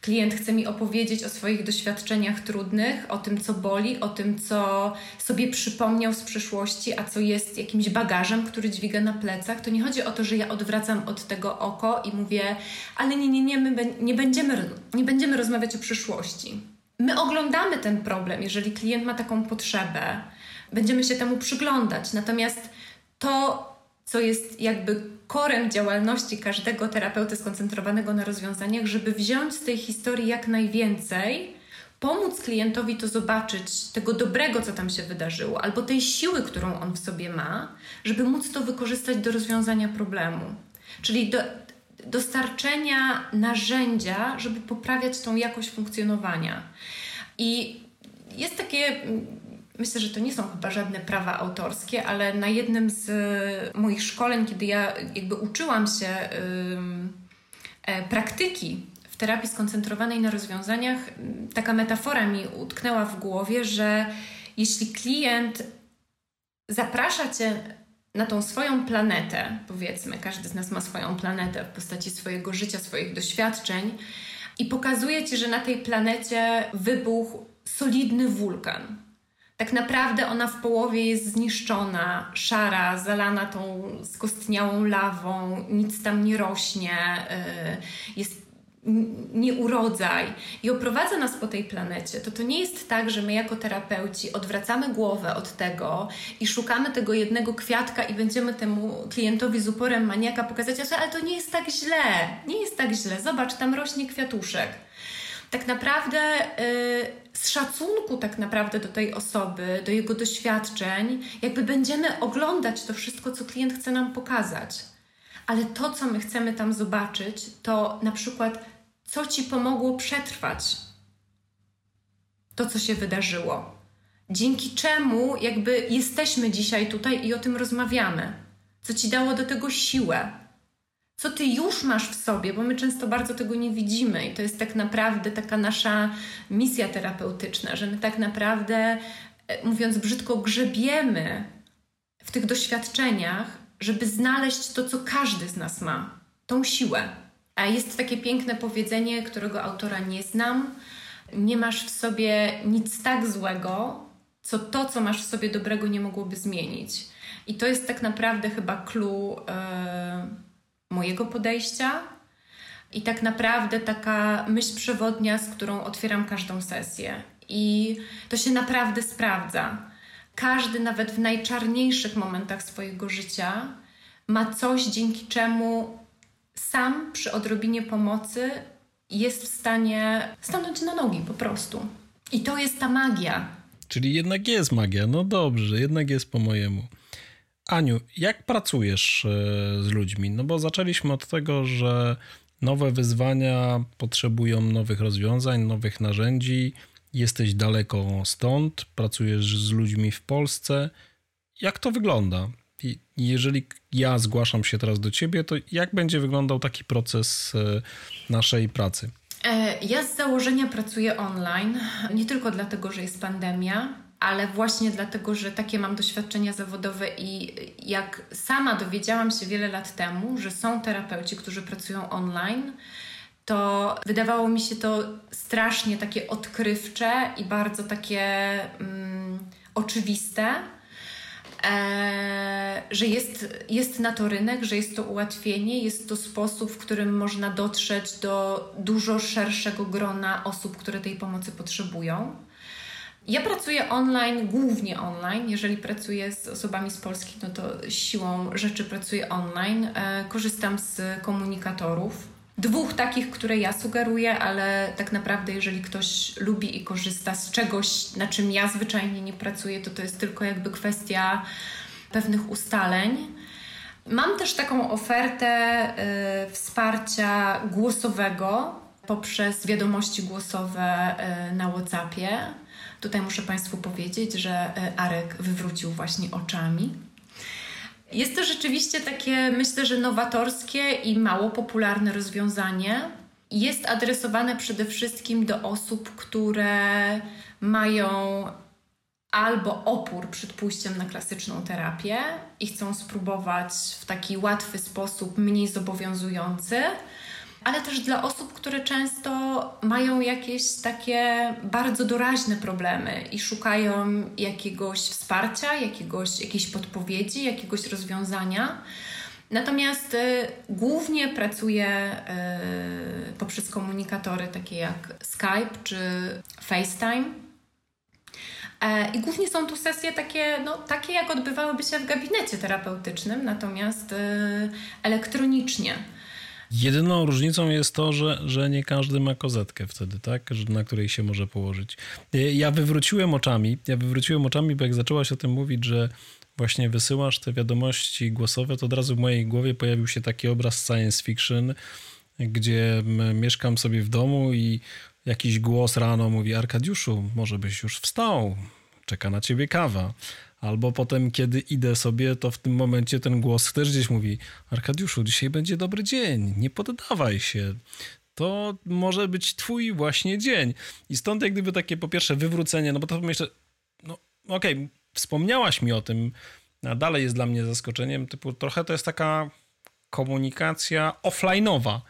Klient chce mi opowiedzieć o swoich doświadczeniach trudnych, o tym, co boli, o tym, co sobie przypomniał z przeszłości, a co jest jakimś bagażem, który dźwiga na plecach. To nie chodzi o to, że ja odwracam od tego oko i mówię, ale nie, nie, nie, my nie będziemy, nie będziemy rozmawiać o przyszłości. My oglądamy ten problem, jeżeli klient ma taką potrzebę, będziemy się temu przyglądać. Natomiast to, co jest jakby korem działalności każdego terapeuty skoncentrowanego na rozwiązaniach, żeby wziąć z tej historii jak najwięcej, pomóc klientowi to zobaczyć, tego dobrego, co tam się wydarzyło, albo tej siły, którą on w sobie ma, żeby móc to wykorzystać do rozwiązania problemu. Czyli do dostarczenia narzędzia, żeby poprawiać tą jakość funkcjonowania. I jest takie Myślę, że to nie są chyba żadne prawa autorskie, ale na jednym z e, moich szkoleń, kiedy ja jakby uczyłam się yy, praktyki w terapii skoncentrowanej na rozwiązaniach, taka metafora mi utknęła w głowie, że jeśli klient zaprasza cię na tą swoją planetę, powiedzmy, każdy z nas ma swoją planetę w postaci swojego życia, swoich doświadczeń, i pokazuje ci, że na tej planecie wybuchł solidny wulkan tak naprawdę ona w połowie jest zniszczona, szara, zalana tą skostniałą lawą, nic tam nie rośnie, y, jest nieurodzaj i oprowadza nas po tej planecie, to to nie jest tak, że my jako terapeuci odwracamy głowę od tego i szukamy tego jednego kwiatka i będziemy temu klientowi z uporem maniaka pokazać, ale to nie jest tak źle, nie jest tak źle, zobacz, tam rośnie kwiatuszek. tak naprawdę y, z szacunku tak naprawdę do tej osoby, do jego doświadczeń, jakby będziemy oglądać to wszystko, co klient chce nam pokazać. Ale to, co my chcemy tam zobaczyć, to na przykład, co ci pomogło przetrwać to, co się wydarzyło. Dzięki czemu jakby jesteśmy dzisiaj tutaj i o tym rozmawiamy. Co ci dało do tego siłę, co ty już masz w sobie, bo my często bardzo tego nie widzimy i to jest tak naprawdę taka nasza misja terapeutyczna, że my tak naprawdę, e, mówiąc brzydko, grzebiemy w tych doświadczeniach, żeby znaleźć to, co każdy z nas ma, tą siłę. A jest takie piękne powiedzenie, którego autora nie znam. Nie masz w sobie nic tak złego, co to, co masz w sobie dobrego, nie mogłoby zmienić. I to jest tak naprawdę chyba clue. Yy mojego podejścia i tak naprawdę taka myśl przewodnia, z którą otwieram każdą sesję. I to się naprawdę sprawdza. Każdy, nawet w najczarniejszych momentach swojego życia, ma coś, dzięki czemu sam przy odrobinie pomocy jest w stanie stanąć na nogi po prostu. I to jest ta magia. Czyli jednak jest magia. No dobrze, jednak jest po mojemu. Aniu, jak pracujesz e, z ludźmi? No bo zaczęliśmy od tego, że nowe wyzwania potrzebują nowych rozwiązań, nowych narzędzi. Jesteś daleko stąd, pracujesz z ludźmi w Polsce. Jak to wygląda? jeżeli ja zgłaszam się teraz do ciebie, to jak będzie wyglądał taki proces e, naszej pracy? E, ja z założenia pracuję online, nie tylko dlatego, że jest pandemia, ale właśnie dlatego, że takie mam doświadczenia zawodowe i jak sama dowiedziałam się wiele lat temu, że są terapeuci, którzy pracują online, to wydawało mi się to strasznie takie odkrywcze i bardzo takie mm, oczywiste. E, że jest, jest na to rynek, że jest to ułatwienie, jest to sposób, w którym można dotrzeć do dużo szerszego grona osób, które tej pomocy potrzebują. Ja pracuję online, głównie online. Jeżeli pracuję z osobami z Polski, no to siłą rzeczy pracuję online. E, korzystam z komunikatorów. Dwóch takich, które ja sugeruję, ale tak naprawdę, jeżeli ktoś lubi i korzysta z czegoś, na czym ja zwyczajnie nie pracuję, to to jest tylko jakby kwestia pewnych ustaleń. Mam też taką ofertę y, wsparcia głosowego poprzez wiadomości głosowe y, na WhatsAppie. Tutaj muszę Państwu powiedzieć, że e, Arek wywrócił właśnie oczami. Jest to rzeczywiście takie, myślę, że nowatorskie i mało popularne rozwiązanie. Jest adresowane przede wszystkim do osób, które mają albo opór przed pójściem na klasyczną terapię i chcą spróbować w taki łatwy sposób, mniej zobowiązujący, ale też dla osób, które często mają jakieś takie bardzo doraźne problemy i szukają jakiegoś wsparcia, jakiegoś, jakiejś podpowiedzi, jakiegoś rozwiązania. Natomiast y, głównie pracuję y, poprzez komunikatory takie jak Skype czy FaceTime. E, I głównie są tu sesje takie, no, takie, jak odbywałyby się w gabinecie terapeutycznym, natomiast y, elektronicznie. Jedyną różnicą jest to, że, że nie każdy ma kozetkę wtedy, tak? Na której się może położyć. Ja wywróciłem oczami, ja wywróciłem oczami, bo jak zaczęłaś o tym mówić, że właśnie wysyłasz te wiadomości głosowe, to od razu w mojej głowie pojawił się taki obraz science fiction, gdzie mieszkam sobie w domu i jakiś głos rano mówi: Arkadiuszu, może byś już wstał, czeka na ciebie kawa. Albo potem, kiedy idę sobie, to w tym momencie ten głos też gdzieś mówi: Arkadiuszu, dzisiaj będzie dobry dzień, nie poddawaj się. To może być twój właśnie dzień. I stąd jak gdyby takie po pierwsze wywrócenie, no bo to myślę, no okej, okay, wspomniałaś mi o tym, a dalej jest dla mnie zaskoczeniem, typu trochę to jest taka komunikacja offline'owa.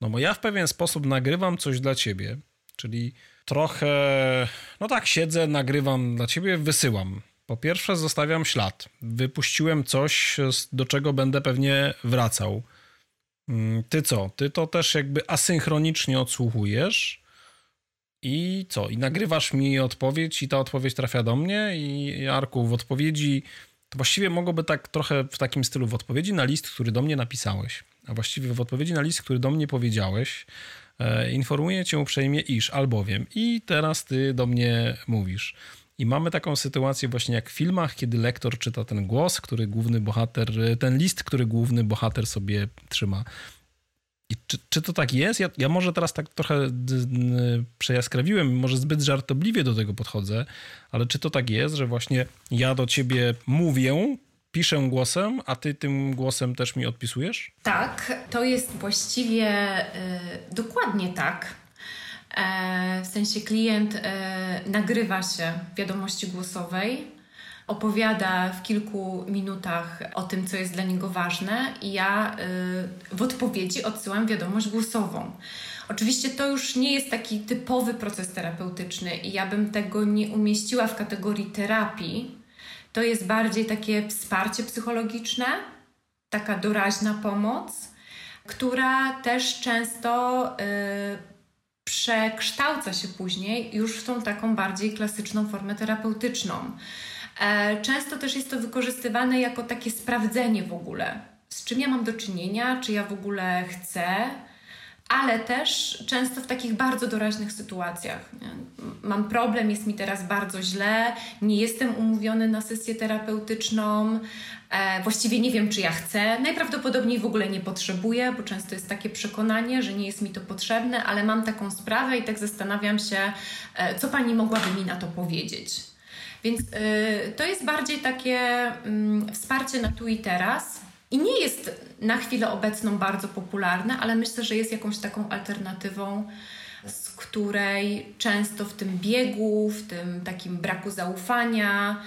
No bo ja w pewien sposób nagrywam coś dla ciebie, czyli trochę, no tak, siedzę, nagrywam dla ciebie, wysyłam po pierwsze, zostawiam ślad. Wypuściłem coś, do czego będę pewnie wracał. Mm, ty co? Ty to też jakby asynchronicznie odsłuchujesz i co? I nagrywasz mi odpowiedź, i ta odpowiedź trafia do mnie, i Arku w odpowiedzi. To właściwie mogłoby tak trochę w takim stylu w odpowiedzi na list, który do mnie napisałeś, a właściwie w odpowiedzi na list, który do mnie powiedziałeś, E, informuję cię uprzejmie, iż albowiem i teraz ty do mnie mówisz. I mamy taką sytuację właśnie jak w filmach, kiedy lektor czyta ten głos, który główny bohater, ten list, który główny bohater sobie trzyma. I czy, czy to tak jest? Ja, ja może teraz tak trochę przejaskrawiłem, może zbyt żartobliwie do tego podchodzę, ale czy to tak jest, że właśnie ja do ciebie mówię, piszę głosem, a ty tym głosem też mi odpisujesz? Tak, to jest właściwie y, dokładnie tak. E, w sensie klient e, nagrywa się wiadomości głosowej, opowiada w kilku minutach o tym, co jest dla niego ważne, i ja y, w odpowiedzi odsyłam wiadomość głosową. Oczywiście to już nie jest taki typowy proces terapeutyczny i ja bym tego nie umieściła w kategorii terapii. To jest bardziej takie wsparcie psychologiczne, taka doraźna pomoc, która też często przekształca się później już w tą taką bardziej klasyczną formę terapeutyczną. E, często też jest to wykorzystywane jako takie sprawdzenie w ogóle, z czym ja mam do czynienia, czy ja w ogóle chcę, ale też często w takich bardzo doraźnych sytuacjach. Mam problem, jest mi teraz bardzo źle, nie jestem umówiony na sesję terapeutyczną, e, właściwie nie wiem, czy ja chcę. Najprawdopodobniej w ogóle nie potrzebuję, bo często jest takie przekonanie, że nie jest mi to potrzebne, ale mam taką sprawę i tak zastanawiam się, e, co pani mogłaby mi na to powiedzieć. Więc e, to jest bardziej takie mm, wsparcie na tu i teraz i nie jest na chwilę obecną bardzo popularne, ale myślę, że jest jakąś taką alternatywą, z której często w tym biegu, w tym takim braku zaufania,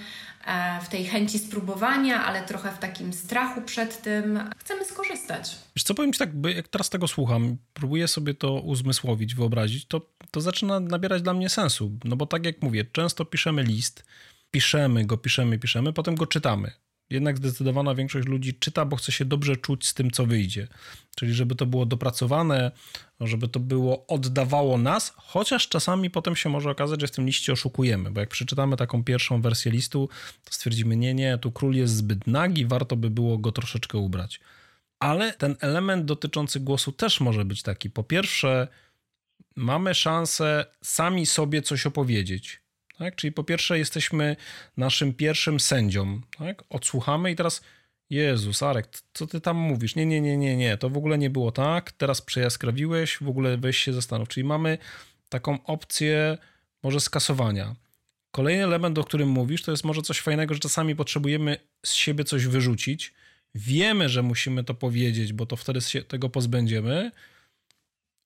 e, w tej chęci spróbowania, ale trochę w takim strachu przed tym, chcemy skorzystać. Wiesz co, powiem Ci tak, jak teraz tego słucham, próbuję sobie to uzmysłowić, wyobrazić, to, to zaczyna nabierać dla mnie sensu. No bo tak jak mówię, często piszemy list, piszemy go, piszemy, piszemy, potem go czytamy jednak zdecydowana większość ludzi czyta, bo chce się dobrze czuć z tym, co wyjdzie. Czyli żeby to było dopracowane, żeby to było oddawało nas, chociaż czasami potem się może okazać, że w tym liście oszukujemy, bo jak przeczytamy taką pierwszą wersję listu, to stwierdzimy, nie, nie, tu król jest zbyt nagi, warto by było go troszeczkę ubrać. Ale ten element dotyczący głosu też może być taki. Po pierwsze, mamy szansę sami sobie coś opowiedzieć tak? Czyli po pierwsze jesteśmy naszym pierwszym sędzią. Tak? Odsłuchamy i teraz Jezus, Arek, co ty tam mówisz? Nie, nie, nie, nie, nie, to w ogóle nie było tak, teraz przejaskrawiłeś, w ogóle weź się zastanów. Czyli mamy taką opcję może skasowania. Kolejny element, o którym mówisz, to jest może coś fajnego, że czasami potrzebujemy z siebie coś wyrzucić. Wiemy, że musimy to powiedzieć, bo to wtedy się tego pozbędziemy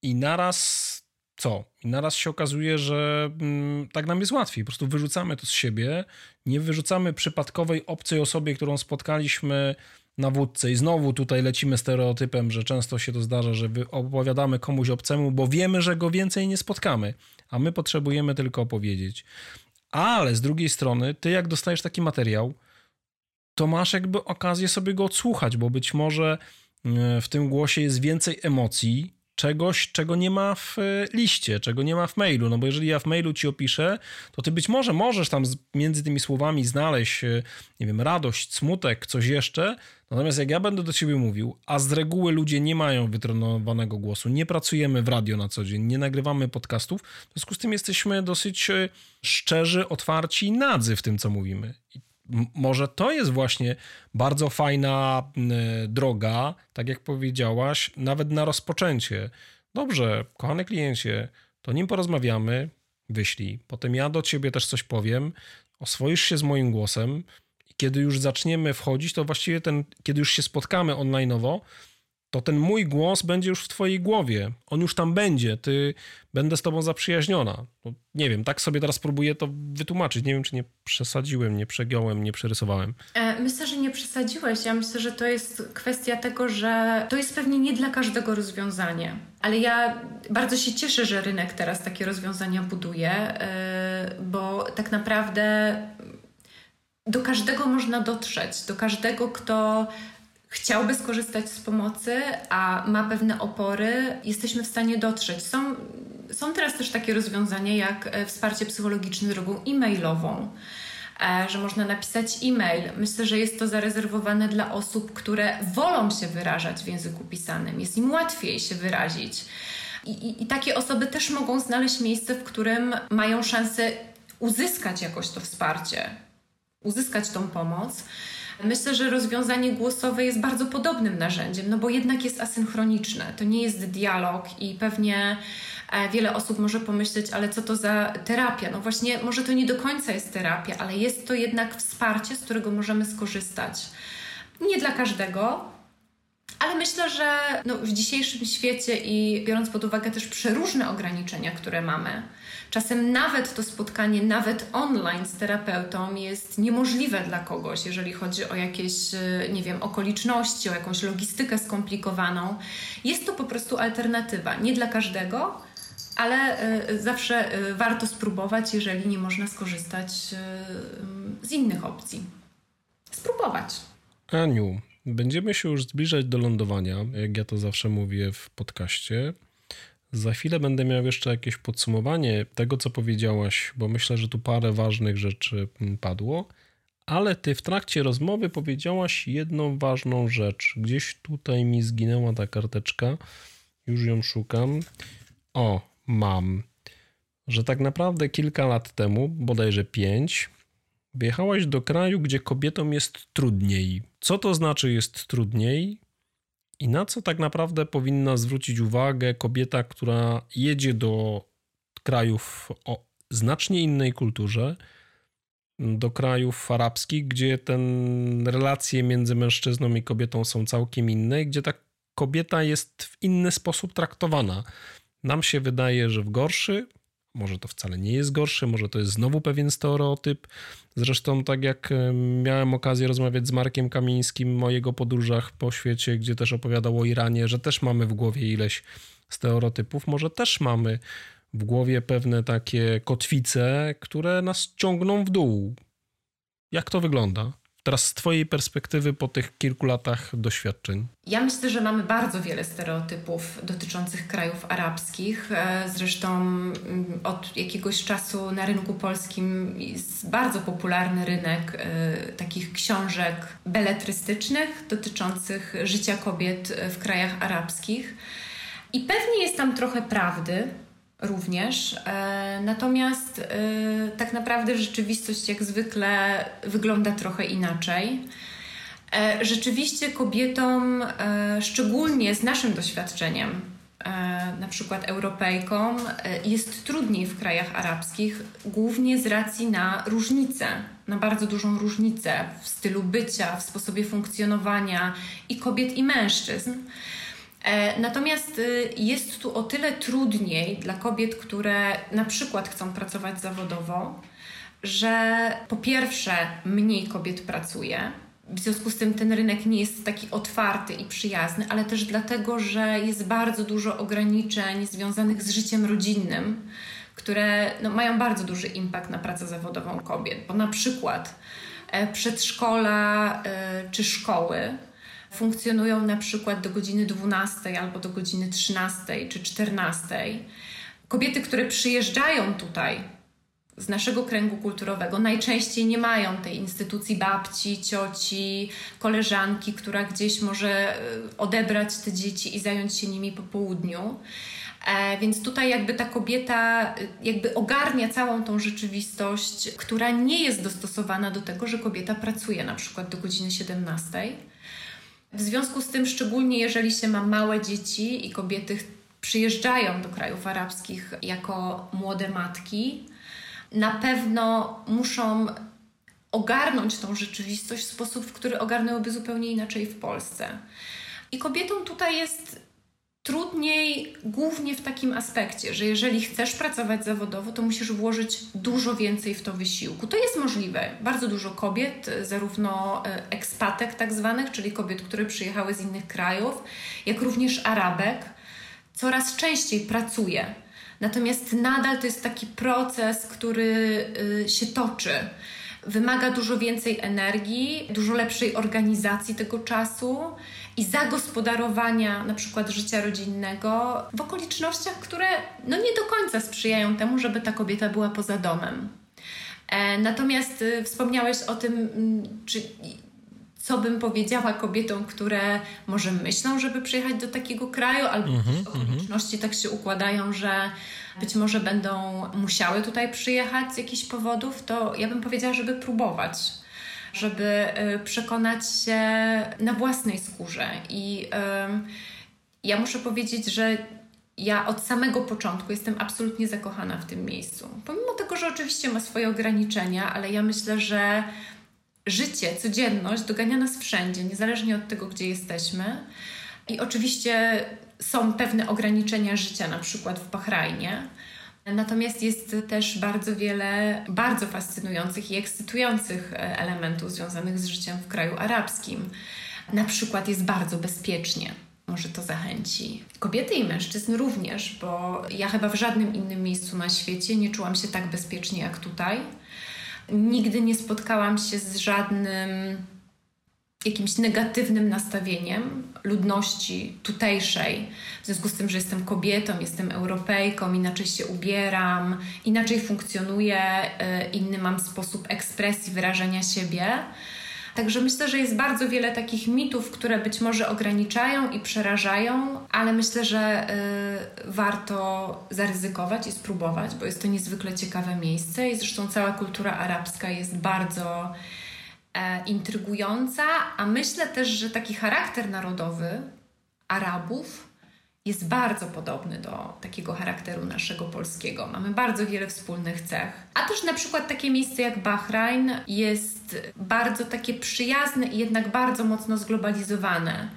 i naraz co? I naraz się okazuje, że mm, tak nam jest łatwiej. Po prostu wyrzucamy to z siebie, nie wyrzucamy przypadkowej obcej osobie, którą spotkaliśmy na wódce. I znowu tutaj lecimy stereotypem, że często się to zdarza, że opowiadamy komuś obcemu, bo wiemy, że go więcej nie spotkamy, a my potrzebujemy tylko opowiedzieć. Ale z drugiej strony, ty jak dostajesz taki materiał, to masz jakby okazję sobie go odsłuchać, bo być może e, w tym głosie jest więcej emocji, czegoś, czego nie ma w e, liście, czego nie ma w mailu. No bo jeżeli ja w mailu ci opiszę, to ty być może możesz tam między tymi słowami znaleźć, e, nie wiem, radość, smutek, coś jeszcze. Natomiast jak ja będę do ciebie mówił, a z reguły ludzie nie mają wytrenowanego głosu, nie pracujemy w radio na co dzień, nie nagrywamy podcastów, w związku z tym jesteśmy dosyć e, szczerzy, otwarci i nadzy w tym, co mówimy. I może to jest właśnie bardzo fajna droga, tak jak powiedziałaś, nawet na rozpoczęcie. Dobrze, kochany kliencie, to nim porozmawiamy, wyślij. Potem ja do ciebie też coś powiem, oswoisz się z moim głosem i kiedy już zaczniemy wchodzić, to właściwie ten, kiedy już się spotkamy online'owo, to ten mój głos będzie już w twojej głowie. On już tam będzie. Ty będę z tobą zaprzyjaźniona. No, nie wiem, tak sobie teraz próbuję to wytłumaczyć. Nie wiem, czy nie przesadziłem, nie przegiąłem, nie przerysowałem. E, myślę, że nie przesadziłeś. Ja myślę, że to jest kwestia tego, że to jest pewnie nie dla każdego rozwiązanie. Ale ja bardzo się cieszę, że rynek teraz takie rozwiązania buduje, e, bo tak naprawdę do każdego można dotrzeć, do każdego, kto chciałby skorzystać z pomocy, a ma pewne opory, jesteśmy w stanie dotrzeć. Są, są teraz też takie rozwiązania jak e, wsparcie psychologiczne drogą e-mailową e, że można napisać e-mail. Myślę, że jest to zarezerwowane dla osób, które wolą się wyrażać w języku pisanym. Jest im łatwiej się wyrazić. I, i, I takie osoby też mogą znaleźć miejsce, w którym mają szansę uzyskać jakoś to wsparcie, uzyskać tą pomoc. Myślę, że rozwiązanie głosowe jest bardzo podobnym narzędziem, no bo jednak jest asynchroniczne. To nie jest dialog i pewnie e, wiele osób może pomyśleć, ale co to za terapia? No właśnie, może to nie do końca jest terapia, ale jest to jednak wsparcie, z którego możemy skorzystać. Nie dla każdego, ale myślę, że no, w dzisiejszym świecie i biorąc pod uwagę też przeróżne ograniczenia, które mamy, czasem nawet to spotkanie, nawet online z terapeutą jest niemożliwe dla kogoś, jeżeli chodzi o jakieś, e, nie wiem, okoliczności, o jakąś logistykę skomplikowaną. Jest to po prostu alternatywa. Nie dla każdego, ale e, zawsze e, warto spróbować, jeżeli nie można skorzystać z innych opcji. Spróbować. Aniu, Będziemy się już zbliżać do lądowania, jak ja to zawsze mówię w podcaście. Za chwilę będę miał jeszcze jakieś podsumowanie tego, co powiedziałaś, bo myślę, że tu parę ważnych rzeczy mm, padło. Ale ty w trakcie rozmowy powiedziałaś jedną ważną rzecz. Gdzieś tutaj mi zginęła ta karteczka. Już ją szukam. O, mam. Że tak naprawdę kilka lat temu, bodajże pięć, Wyjechałaś do kraju, gdzie kobietom jest trudniej. Co to znaczy jest trudniej? I na co tak naprawdę powinna zwrócić uwagę kobieta, która jedzie do krajów o znacznie innej kulturze, do krajów arabskich, gdzie ten relacje między mężczyzną i kobietą są całkiem inne, gdzie ta kobieta jest w inny sposób traktowana. Nam się wydaje, że w gorszy, może to wcale nie jest gorsze, może to jest znowu pewien stereotyp. Zresztą, tak jak miałem okazję rozmawiać z Markiem Kamińskim o jego podróżach po świecie, gdzie też opowiadał o Iranie, że też mamy w głowie ileś stereotypów, może też mamy w głowie pewne takie kotwice, które nas ciągną w dół. Jak to wygląda? Teraz z Twojej perspektywy po tych kilku latach doświadczeń. Ja myślę, że mamy bardzo wiele stereotypów dotyczących krajów arabskich. E, zresztą mm, od jakiegoś czasu na rynku polskim jest bardzo popularny rynek e, takich książek beletrystycznych dotyczących życia kobiet w krajach arabskich. I pewnie jest tam trochę prawdy, również. E, natomiast e, tak naprawdę rzeczywistość jak zwykle wygląda trochę inaczej. E, rzeczywiście kobietom, szczególnie z naszym doświadczeniem, na przykład Europejkom, jest trudniej w krajach arabskich, głównie z racji na różnice, na bardzo dużą różnicę w stylu bycia, w sposobie funkcjonowania i kobiet, i mężczyzn. E, natomiast y, jest tu o tyle trudniej dla kobiet, które na przykład chcą pracować zawodowo, że po pierwsze mniej kobiet pracuje, w związku z tym ten rynek nie jest taki otwarty i przyjazny, ale też dlatego, że jest bardzo dużo ograniczeń związanych z życiem rodzinnym, które no, mają bardzo duży impact na pracę zawodową kobiet. Bo na przykład e, przedszkola e, czy szkoły funkcjonują na przykład do godziny 12 albo do godziny 13 czy 14. Kobiety, które przyjeżdżają tutaj z naszego kręgu kulturowego, najczęściej nie mają tej instytucji babci, cioci, koleżanki, która gdzieś może e, odebrać te dzieci i zająć się nimi po południu. E, więc tutaj jakby ta kobieta e, jakby ogarnia całą tą rzeczywistość, która nie jest dostosowana do tego, że kobieta pracuje na przykład do godziny 17 w związku z tym, szczególnie jeżeli się ma małe dzieci i kobiety przyjeżdżają do krajów arabskich jako młode matki, na pewno muszą ogarnąć tą rzeczywistość w sposób, w który ogarnęłyby zupełnie inaczej w Polsce. I kobietom tutaj jest trudniej głównie w takim aspekcie, że jeżeli chcesz pracować zawodowo, to musisz włożyć dużo więcej w to wysiłku. To jest możliwe. Bardzo dużo kobiet, zarówno e, ekspatek tak zwanych, czyli kobiet, które przyjechały z innych krajów, jak również Arabek, coraz częściej pracuje. Natomiast nadal to jest taki proces, który e, się toczy wymaga dużo więcej energii, dużo lepszej organizacji tego czasu i zagospodarowania na przykład życia rodzinnego w okolicznościach, które no nie do końca sprzyjają temu, żeby ta kobieta była poza domem. E, natomiast y, wspomniałeś o tym, mm, czy co bym powiedziała kobietom, które może myślą, żeby przyjechać do takiego kraju, albo mm-hmm, okoliczności tak się układają, że być może będą musiały tutaj przyjechać z jakichś powodów, to ja bym powiedziała, żeby próbować. Żeby y, przekonać się na własnej skórze. I ja muszę powiedzieć, że ja od samego początku jestem absolutnie zakochana w tym miejscu. Pomimo tego, że oczywiście ma swoje ograniczenia, ale ja myślę, że życie, codzienność dogania nas wszędzie, niezależnie od tego, gdzie jesteśmy. I oczywiście są pewne ograniczenia życia, na przykład w Bahrajnie. Natomiast jest też bardzo wiele bardzo fascynujących i ekscytujących e, elementów związanych z życiem w kraju arabskim. Na przykład jest bardzo bezpiecznie. Może to zachęci. Kobiety i mężczyzn również, bo ja chyba w żadnym innym miejscu na świecie nie czułam się tak bezpiecznie jak tutaj. Nigdy nie spotkałam się z żadnym jakimś negatywnym nastawieniem ludności tutejszej, w związku z tym, że jestem kobietą, jestem Europejką, inaczej się ubieram, inaczej funkcjonuję, y, inny mam sposób ekspresji, wyrażenia siebie. Także myślę, że jest bardzo wiele takich mitów, które być może ograniczają i przerażają, ale myślę, że y, warto zaryzykować i spróbować, bo jest to niezwykle ciekawe miejsce i zresztą cała kultura arabska jest bardzo intrygująca, a myślę też, że taki charakter narodowy Arabów jest bardzo podobny do takiego charakteru naszego polskiego. Mamy bardzo wiele wspólnych cech. A też na przykład takie miejsce jak Bahrajn jest bardzo takie przyjazne i jednak bardzo mocno zglobalizowane.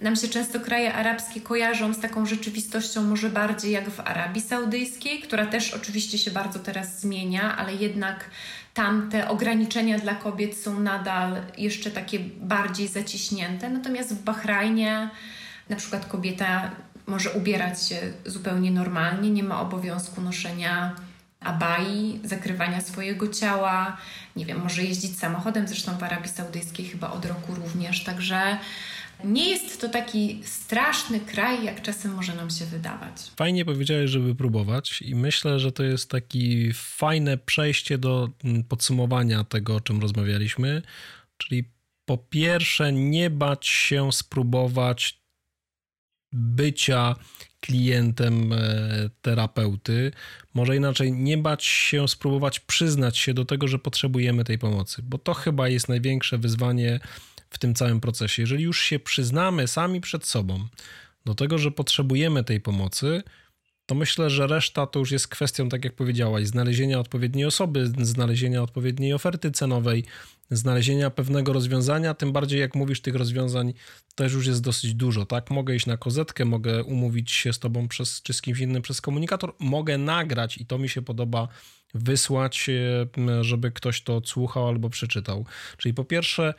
Nam się często kraje arabskie kojarzą z taką rzeczywistością może bardziej jak w Arabii Saudyjskiej, która też oczywiście się bardzo teraz zmienia, ale jednak tam te ograniczenia dla kobiet są nadal jeszcze takie bardziej zaciśnięte. Natomiast w Bahrajnie na przykład kobieta może ubierać się zupełnie normalnie, nie ma obowiązku noszenia abai, zakrywania swojego ciała, nie wiem, może jeździć samochodem, zresztą w Arabii Saudyjskiej chyba od roku również, także nie jest to taki straszny kraj, jak czasem może nam się wydawać. Fajnie powiedziałeś, żeby próbować, i myślę, że to jest takie fajne przejście do mm, podsumowania tego, o czym rozmawialiśmy. Czyli po pierwsze, nie bać się spróbować bycia klientem e, terapeuty, może inaczej nie bać się spróbować przyznać się do tego, że potrzebujemy tej pomocy, bo to chyba jest największe wyzwanie w tym całym procesie. Jeżeli już się przyznamy sami przed sobą do tego, że potrzebujemy tej pomocy, to myślę, że reszta to już jest kwestią, tak jak powiedziałaś, znalezienia odpowiedniej osoby, znalezienia odpowiedniej oferty cenowej, znalezienia pewnego rozwiązania, tym bardziej jak mówisz, tych rozwiązań też już jest dosyć dużo, tak? Mogę iść na kozetkę, mogę umówić się z tobą przez, czy z kimś innym przez komunikator, mogę nagrać i to mi się podoba, wysłać, e, żeby ktoś to odsłuchał albo przeczytał. Czyli po pierwsze,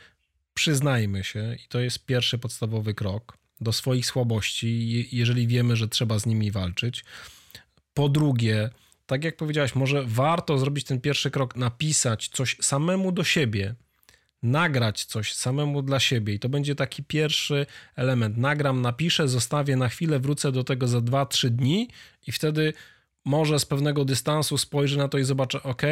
przyznajmy się, i to jest pierwszy podstawowy krok do swoich słabości, jeżeli wiemy, że trzeba z nimi walczyć. Po drugie, tak jak powiedziałaś, może warto zrobić ten pierwszy krok, napisać coś samemu do siebie, nagrać coś samemu dla siebie i to będzie taki pierwszy element. Nagram, napiszę, zostawię na chwilę, wrócę do tego za 2-3 dni i wtedy może z pewnego dystansu spojrzę na to i zobaczę, ok,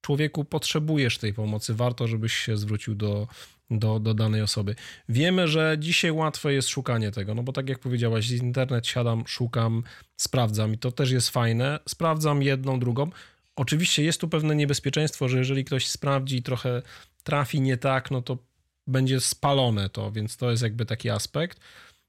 człowieku, potrzebujesz tej pomocy, warto, żebyś się zwrócił do, do, do danej osoby. Wiemy, że dzisiaj łatwe jest szukanie tego, no bo tak jak powiedziałaś, internet siadam, szukam, sprawdzam i to też jest fajne. Sprawdzam jedną, drugą. Oczywiście jest tu pewne niebezpieczeństwo, że jeżeli ktoś sprawdzi i trochę trafi nie tak, no to będzie spalone to, więc to jest jakby taki aspekt.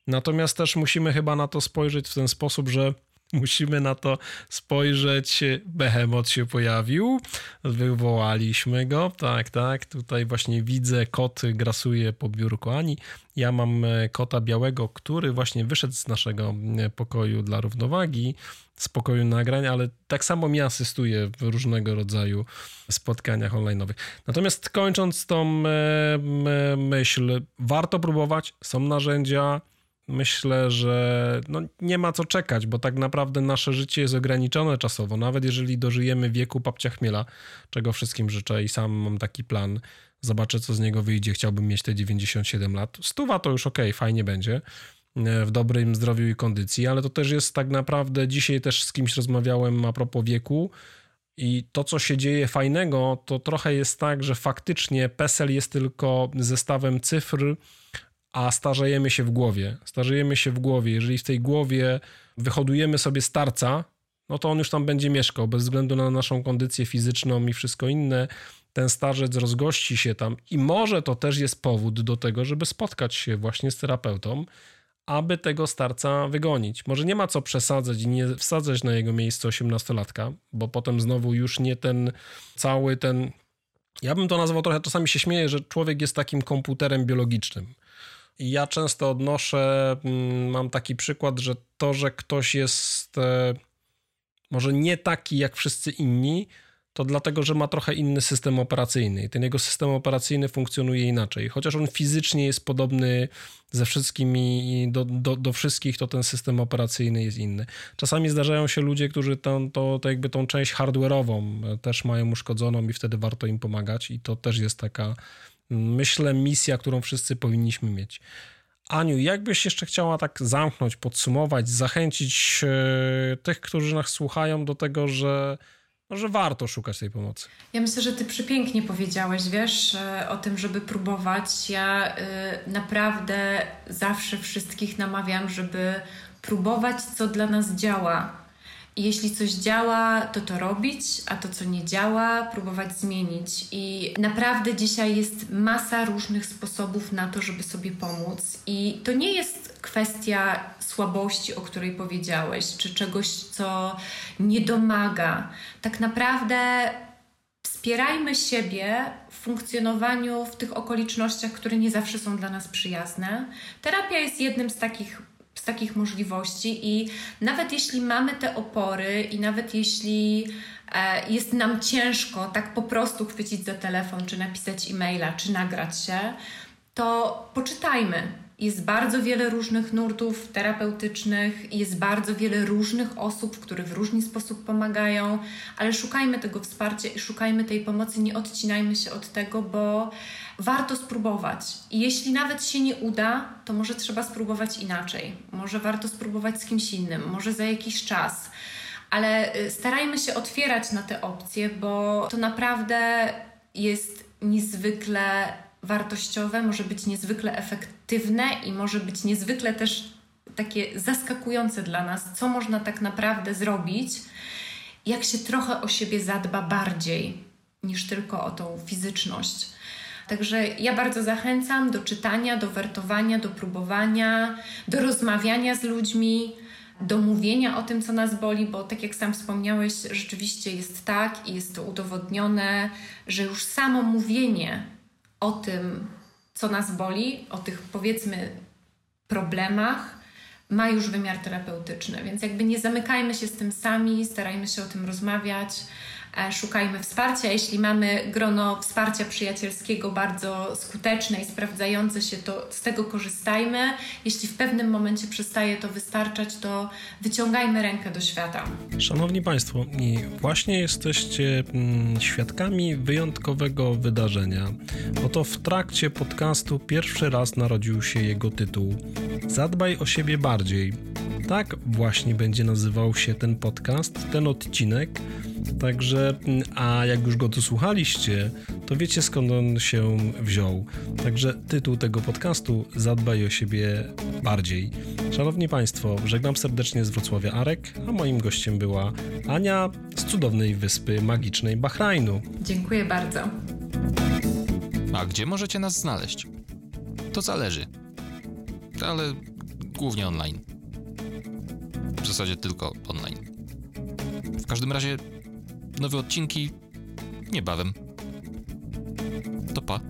Natomiast też musimy chyba na to spojrzeć w ten sposób, że [laughs] Musimy na to spojrzeć. Behemoth się pojawił. Wywołaliśmy go. Tak, tak. Tutaj właśnie widzę, kot grasuje po biurku Ani. Ja mam e, kota białego, który właśnie wyszedł z naszego e, pokoju dla równowagi, z pokoju nagrań, ale tak samo mi asystuje w różnego rodzaju spotkaniach online'owych. Natomiast kończąc tą e, myśl, warto próbować. Są narzędzia myślę, że no nie ma co czekać, bo tak naprawdę nasze życie jest ograniczone czasowo. Nawet jeżeli dożyjemy wieku papcia chmiela, czego wszystkim życzę i sam mam taki plan, zobaczę co z niego wyjdzie, chciałbym mieć te 97 lat. Stuwa to już ok, fajnie będzie e, w dobrym zdrowiu i kondycji, ale to też jest tak naprawdę, dzisiaj też z kimś rozmawiałem a propos wieku I to, co się dzieje fajnego, to trochę jest tak, że faktycznie PESEL jest tylko zestawem cyfr, a starzejemy się w głowie. Starzejemy się w głowie. Jeżeli w tej głowie wyhodujemy sobie starca, no to on już tam będzie mieszkał, bez względu na naszą kondycję fizyczną i wszystko inne. Ten starzec rozgości się tam i może to też jest powód do tego, żeby spotkać się właśnie z terapeutą, aby tego starca wygonić. Może nie ma co przesadzać i nie wsadzać na jego miejsce osiemnastolatka, bo potem znowu już nie ten cały ten. Ja bym to nazwał trochę, czasami się śmieję, że człowiek jest takim komputerem biologicznym. I ja często odnoszę, mm, mam taki przykład, że to, że ktoś jest e, może nie taki jak wszyscy inni, to dlatego, że ma trochę inny system operacyjny i ten jego system operacyjny funkcjonuje inaczej. Chociaż on fizycznie jest podobny ze wszystkimi do, do, do wszystkich, to ten system operacyjny jest inny. Czasami zdarzają się ludzie, którzy tą, to, to jakby tą część hardware'ową też mają uszkodzoną i wtedy warto im pomagać i to też jest taka, myślę, misja, którą wszyscy powinniśmy mieć. Aniu, jakbyś jeszcze chciała tak zamknąć, podsumować, zachęcić e, tych, którzy nas słuchają do tego, że no, że warto szukać tej pomocy. Ja myślę, że ty przepięknie powiedziałeś, wiesz, e, o tym, żeby próbować. Ja y, naprawdę zawsze wszystkich namawiam, żeby próbować, co dla nas działa jeśli coś działa, to to robić, a to, co nie działa, próbować zmienić. I naprawdę dzisiaj jest masa różnych sposobów na to, żeby sobie pomóc. I to nie jest kwestia słabości, o której powiedziałeś, czy czegoś, co nie domaga. Tak naprawdę wspierajmy siebie w funkcjonowaniu w tych okolicznościach, które nie zawsze są dla nas przyjazne. Terapia jest jednym z takich takich możliwości i nawet jeśli mamy te opory i nawet jeśli e, jest nam ciężko tak po prostu chwycić za telefon, czy napisać e-maila, czy nagrać się, to poczytajmy. Jest bardzo wiele różnych nurtów terapeutycznych, jest bardzo wiele różnych osób, które w różny sposób pomagają, ale szukajmy tego wsparcia i szukajmy tej pomocy, nie odcinajmy się od tego, bo warto spróbować. I jeśli nawet się nie uda, to może trzeba spróbować inaczej. Może warto spróbować z kimś innym, może za jakiś czas. Ale y, starajmy się otwierać na te opcje, bo to naprawdę jest niezwykle wartościowe, może być niezwykle efektywne i może być niezwykle też takie zaskakujące dla nas, co można tak naprawdę zrobić, jak się trochę o siebie zadba bardziej niż tylko o tą fizyczność. Także ja bardzo zachęcam do czytania, do wertowania, do próbowania, do rozmawiania z ludźmi, do mówienia o tym, co nas boli, bo tak jak sam wspomniałeś, rzeczywiście jest tak i jest to udowodnione, że już samo mówienie o tym, co nas boli, o tych powiedzmy problemach, ma już wymiar terapeutyczny. Więc jakby nie zamykajmy się z tym sami, starajmy się o tym rozmawiać. E, szukajmy wsparcia. Jeśli mamy grono wsparcia przyjacielskiego bardzo skuteczne i sprawdzające się, to z tego korzystajmy. Jeśli w pewnym momencie przestaje to wystarczać, to wyciągajmy rękę do świata. Szanowni Państwo, właśnie jesteście mm, świadkami wyjątkowego wydarzenia. Oto w trakcie podcastu pierwszy raz narodził się jego tytuł Zadbaj o siebie bardziej. Tak właśnie będzie nazywał się ten podcast, ten odcinek. Także, a jak już go tu słuchaliście, to wiecie skąd on się wziął. Także tytuł tego podcastu Zadbaj o siebie bardziej. Szanowni Państwo, żegnam serdecznie z Wrocławia Arek, a moim gościem była Ania z cudownej wyspy magicznej Bahrajnu. Dziękuję bardzo. A gdzie możecie nas znaleźć? To zależy. Ale głównie online. W zasadzie tylko online. W każdym razie Nowe odcinki niebawem. To pa.